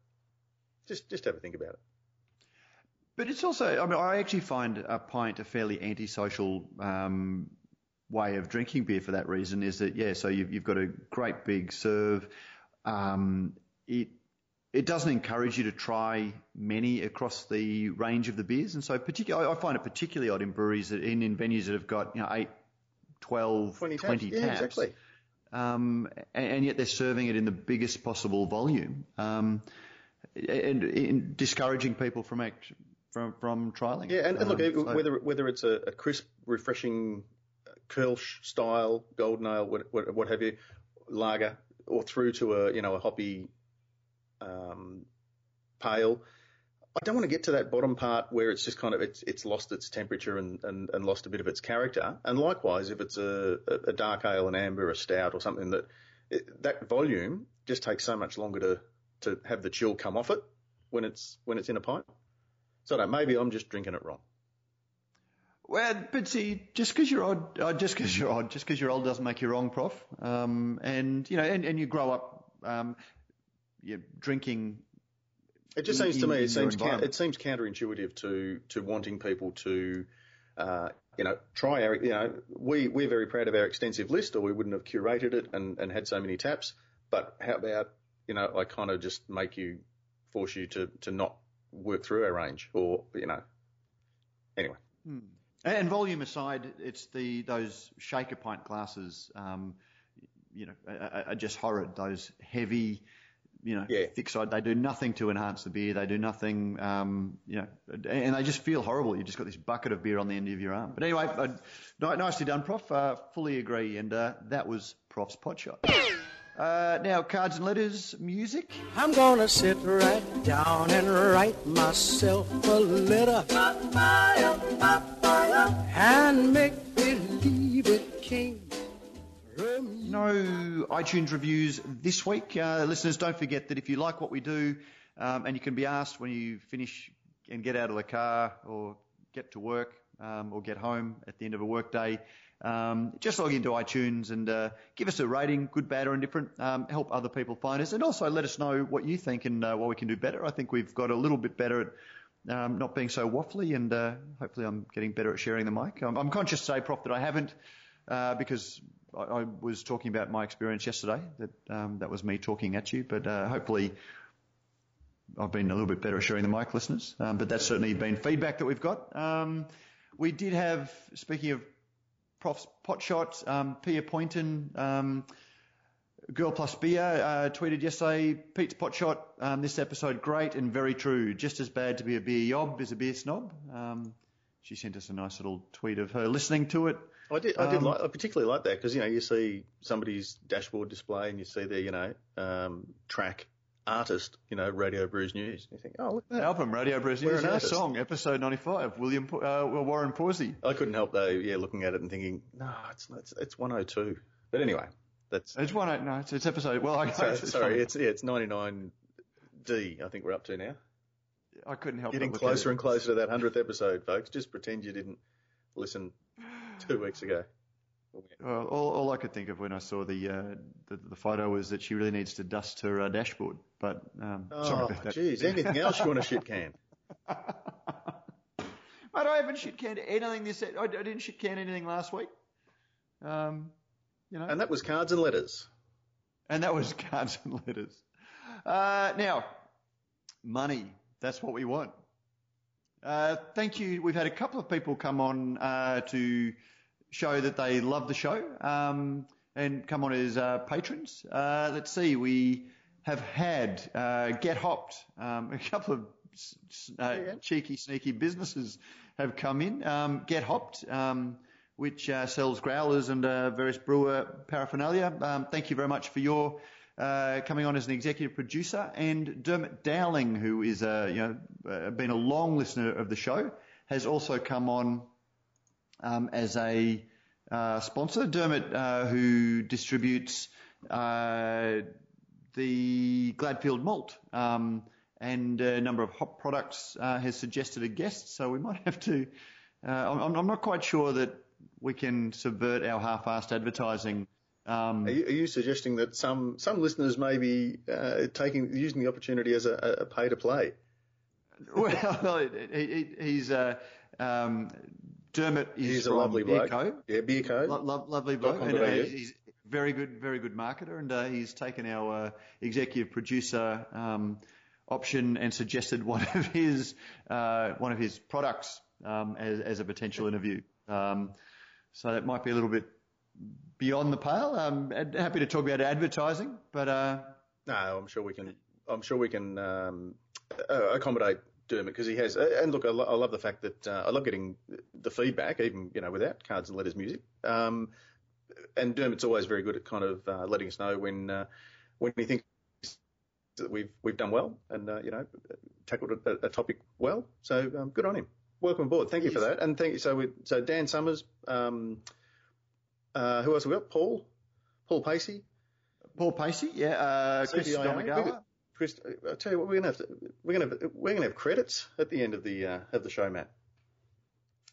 [SPEAKER 2] just just have a think about it.
[SPEAKER 1] But it's also, I mean, I actually find a pint a fairly antisocial um, way of drinking beer for that reason. Is that yeah? So you've, you've got a great big serve. Um, it it doesn't encourage you to try many across the range of the beers, and so particularly, I find it particularly odd in breweries that in, in venues that have got you know eight, 12,
[SPEAKER 2] 20
[SPEAKER 1] 20,
[SPEAKER 2] taps. Yeah, exactly.
[SPEAKER 1] Um, and, and yet they're serving it in the biggest possible volume, um, and, and discouraging people from act, from from trialing.
[SPEAKER 2] Yeah, and, and look,
[SPEAKER 1] Um, so-
[SPEAKER 2] whether whether it's a, a crisp, refreshing Kölsch style golden ale, what, what, what have you, lager, or through to a you know a hoppy um, pale. I don't want to get to that bottom part where it's just kind of it's it's lost its temperature and, and, and lost a bit of its character. And likewise, if it's a, a dark ale, an amber, a stout, or something that it, that volume just takes so much longer to to have the chill come off it when it's when it's in a pint. So know, maybe I'm just drinking it wrong.
[SPEAKER 1] Well, but see, just because you're odd, uh, just because you're odd, just because you're old doesn't make you wrong, Prof. Um, and you know, and, and you grow up, um, you drinking.
[SPEAKER 2] It just
[SPEAKER 1] in-
[SPEAKER 2] seems to me it seems it seems counterintuitive to to wanting people to uh, you know try our you know we we're very proud of our extensive list or we wouldn't have curated it and, and had so many taps. But how about you know I kind of just make you force you to to not work through our range or you know anyway.
[SPEAKER 1] And volume aside, it's the those shaker pint glasses, um, you know, are, are just horrid. Those heavy, you know,
[SPEAKER 2] Yeah.
[SPEAKER 1] thick side. They do nothing to enhance the beer. They do nothing, um, you know, and they just feel horrible. You've just got this bucket of beer on the end of your arm. But anyway, uh, nicely done, Prof. Uh, fully agree. And uh, that was Prof's pot shot. Uh, now, cards and letters, music.
[SPEAKER 5] I'm gonna sit right down and write myself a letter and make believe it came.
[SPEAKER 1] No iTunes reviews this week. Uh, listeners, don't forget that if you like what we do, um, and you can be asked when you finish and get out of the car or get to work um, or get home at the end of a work day, um, just log into iTunes and uh, give us a rating, good, bad, or indifferent. Um, help other people find us, and also let us know what you think and uh, what we can do better. I think we've got a little bit better at um, not being so waffly, and uh, hopefully I'm getting better at sharing the mic. I'm, I'm conscious to say, Prof, that I haven't uh, because I, I was talking about my experience yesterday. That um, that was me talking at you, but uh, hopefully I've been a little bit better at sharing the mic, listeners. Um, but that's certainly been feedback that we've got. Um, we did have, speaking of Prof's pot shot, um, Pia Poynton, um, Girl Plus Beer, uh, tweeted yesterday, Pete's pot shot, um, this episode great and very true. Just as bad to be a beer yob as a beer snob. Um, she sent us a nice little tweet of her listening to it.
[SPEAKER 2] I did. I did
[SPEAKER 1] Um,
[SPEAKER 2] like. I particularly like that because you know you see somebody's dashboard display and you see their you know um, track artist you know Radio Brews News. And you think, oh look at that.
[SPEAKER 1] Album, Radio Brews News, yeah, song, episode 95, William, Po- uh, Warren Pawsey.
[SPEAKER 2] I couldn't help though, yeah, looking at it and thinking, no, it's it's, it's 102. But anyway, that's
[SPEAKER 1] It's one, oh, no, it's, it's episode, well, I,
[SPEAKER 2] sorry,
[SPEAKER 1] it's,
[SPEAKER 2] sorry it's it's 99D. I think we're up to now.
[SPEAKER 1] I couldn't help
[SPEAKER 2] Getting
[SPEAKER 1] but look at
[SPEAKER 2] closer and closer to that hundredth episode, folks. Just pretend you didn't listen two weeks ago.
[SPEAKER 1] Well, all, all I could think of when I saw the, uh, the the photo was that she really needs to dust her uh, dashboard. But um,
[SPEAKER 2] Oh, geez, anything else you want to shit can?
[SPEAKER 1] Mate, I haven't shit canned anything this. I, I didn't shit can anything last week. Um, you know,
[SPEAKER 2] And that was cards and letters.
[SPEAKER 1] and that was cards and letters. Uh, now, money. That's what we want. Uh, thank you. We've had a couple of people come on uh, to show that they love the show um, and come on as uh, patrons. Uh, let's see. We have had uh, Get Hopped. Um, a couple of uh,
[SPEAKER 2] Yeah.
[SPEAKER 1] cheeky, sneaky businesses have come in. Um, Get Hopped. Um, which uh, sells growlers and uh, various brewer paraphernalia. Um, thank you very much for your uh, coming on as an executive producer, and Dermot Dowling, who is a you know uh, been a long listener of the show, has also come on um, as a uh, sponsor. Dermot, uh, who distributes uh, the Gladfield malt. Um, and a number of hop products uh, has suggested a guest, so we might have to. Uh, I'm, I'm not quite sure that we can subvert our half-assed advertising. Um,
[SPEAKER 2] Are you, are you suggesting that some some listeners may be uh, taking using the opportunity as a, a pay to play?
[SPEAKER 1] well, he, he, he's uh, um, Dermot is
[SPEAKER 2] He's a
[SPEAKER 1] from
[SPEAKER 2] lovely bloke. Yeah, beer co.
[SPEAKER 1] Lo- lo- lovely bloke. And, uh, he's very good, very good marketer, and uh, he's taken our uh, executive producer um, option and suggested one of his uh, one of his products um, as, as a potential interview. Um, so that might be a little bit beyond the pale. I'm happy to talk about advertising, but uh,
[SPEAKER 2] No, I'm sure we can. I'm sure we can um, accommodate Dermot because he has. And look, I, lo- I love the fact that uh, I love getting the feedback, even you know without cards and letters music. Um, and Dermot's always very good at kind of uh, letting us know when uh, when he thinks that we've we've done well and uh, you know tackled a, a topic well. So um, good on him. Welcome aboard. Thank you for that. And thank you. So we, so Dan Summers. Um, uh, who else we got? Paul. Paul Pacey.
[SPEAKER 1] Paul Pacey, yeah, uh, Chris.
[SPEAKER 2] Chris, I tell you what, we're gonna have to, we're gonna have, we're gonna have credits at the end of the uh, of the show, Matt.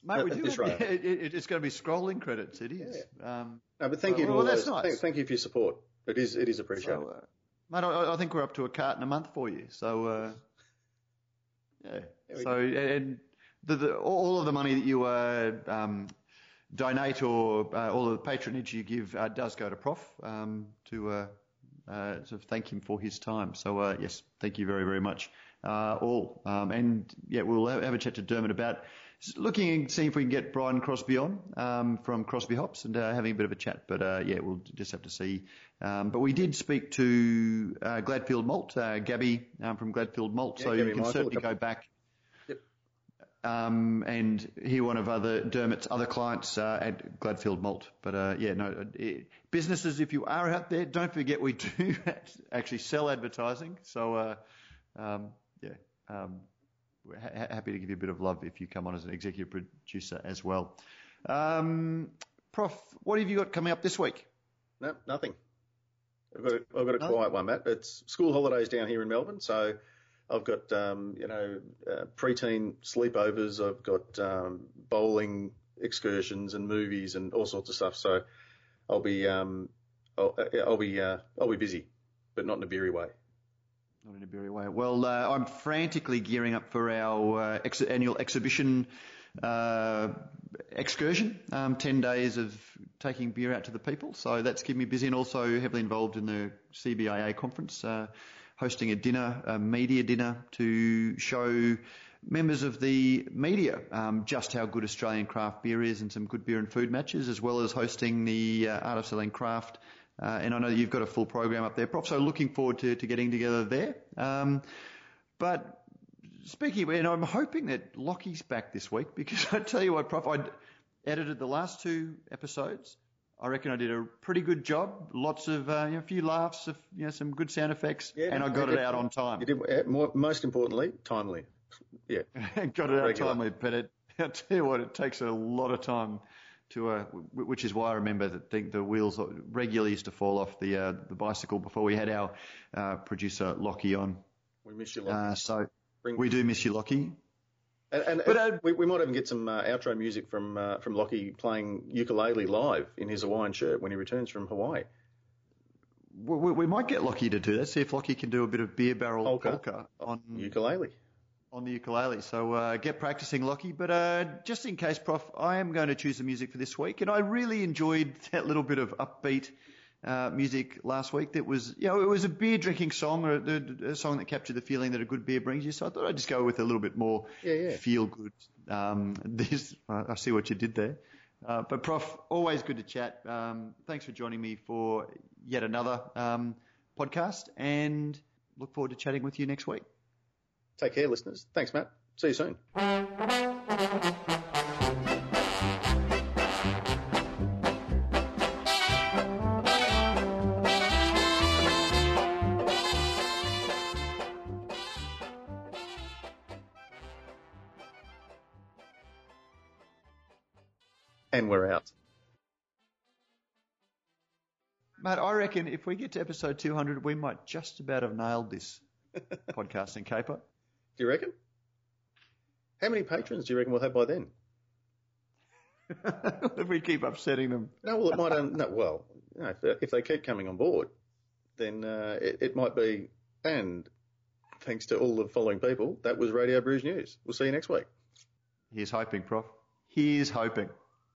[SPEAKER 1] Mate, we do. it, it, it's going to be scrolling credits. It is. Um,
[SPEAKER 2] No, but thank
[SPEAKER 1] Well,
[SPEAKER 2] you to
[SPEAKER 1] well,
[SPEAKER 2] all
[SPEAKER 1] that's
[SPEAKER 2] those.
[SPEAKER 1] nice.
[SPEAKER 2] Thank, thank you for your support. It is it is appreciated.
[SPEAKER 1] so, uh, mate, I, I think we're up to a carton a month for you. So, uh, yeah. So, and the, the, all of the money that you uh, um, donate or uh, all of the patronage you give uh, does go to Prof um, to uh, uh, to thank him for his time. So, uh, yes, thank you very, very much, uh, all. Um, and yeah, we'll have have a chat to Dermot about looking and seeing if we can get Brian Crosby on um, from Crosby Hops and uh, having a bit of a chat. But uh, yeah, we'll just have to see. Um, but we did speak to uh, Gladfield Malt, uh, Gabby um, from Gladfield Malt,
[SPEAKER 2] Yeah,
[SPEAKER 1] so
[SPEAKER 2] Gabby
[SPEAKER 1] you can
[SPEAKER 2] Michael,
[SPEAKER 1] certainly go back. Um, and hear one of other Dermot's other clients uh, at Gladfield Malt. But uh, yeah, no, it, businesses, if you are out there, don't forget we do actually sell advertising. So uh, um, yeah, um, we're ha- happy to give you a bit of love if you come on as an executive producer as well. Um, Prof, what have you got coming up this week?
[SPEAKER 2] No, nothing. I've got a, I've got a
[SPEAKER 1] No?
[SPEAKER 2] quiet one, Matt. It's school holidays down here in Melbourne, so I've got um, you know uh, preteen sleepovers. I've got um, bowling excursions and movies and all sorts of stuff. So I'll be um, I'll, uh, I'll be uh, I'll be busy, but not in a beery way.
[SPEAKER 1] Not in a beery way. Well, uh, I'm frantically gearing up for our uh, ex- annual exhibition uh, excursion. Um, Ten days of taking beer out to the people, so that's keeping me busy, and also heavily involved in the CBIA conference, hosting a dinner, a media dinner, to show members of the media um, just how good Australian craft beer is, and some good beer and food matches, as well as hosting the uh, Art of Selling Craft. Uh, and I know you've got a full program up there, Prof. So looking forward to, to getting together there. Um, but speaking, of, and I'm hoping that Lockie's back this week because I tell you what, Prof, I edited the last two episodes. I reckon I did a pretty good job. Lots of, uh, you know, a few laughs, of, you know, some good sound effects,
[SPEAKER 2] Yeah,
[SPEAKER 1] and I got it out on time.
[SPEAKER 2] You did uh, more, most importantly, timely. Yeah,
[SPEAKER 1] got it out
[SPEAKER 2] Regular.
[SPEAKER 1] timely, but it, I tell you what, it takes a lot of time to, uh, which is why I remember that the, the wheels regularly used to fall off the uh, the bicycle before we had our uh, producer Lockie on.
[SPEAKER 2] we miss you. Lot.
[SPEAKER 1] Uh, so
[SPEAKER 2] Bring-
[SPEAKER 1] we do miss you, Lockie.
[SPEAKER 2] And, and
[SPEAKER 1] But, uh,
[SPEAKER 2] we, we might even get some uh, outro music from uh, from Lockie playing ukulele live in his Hawaiian shirt when he returns from Hawaii.
[SPEAKER 1] We, we, we might get Lockie to do that. See if Lockie can do a bit of beer barrel
[SPEAKER 2] Polka.
[SPEAKER 1] polka on
[SPEAKER 2] Ukulele.
[SPEAKER 1] on the ukulele. So uh, get practicing, Lockie. But uh, just in case, Prof, I am going to choose the music for this week, and I really enjoyed that little bit of upbeat uh, music last week. That was, you know, it was a beer drinking song, or a, a song that captured the feeling that a good beer brings you. So I thought I'd just go with a little bit more
[SPEAKER 2] Yeah, yeah.
[SPEAKER 1] feel good. Um, this, I I see what you did there. Uh, but Prof, always good to chat. Um, thanks for joining me for yet another um, podcast, and look forward to chatting with you next week.
[SPEAKER 2] Take care, listeners. Thanks, Matt. See you soon. And we're out.
[SPEAKER 1] Matt, I reckon if we get to episode 200, we might just about have nailed this podcasting caper.
[SPEAKER 2] Do you reckon? How many patrons do you reckon we'll have by then?
[SPEAKER 1] if we keep upsetting them.
[SPEAKER 2] No, well, it might. Um, no, well, you know, if, they- if they keep coming on board, then uh, it, it might be. And thanks to all the following people, that was Radio Brews News. We'll see you next week.
[SPEAKER 1] Here's hoping, Prof. Here's hoping.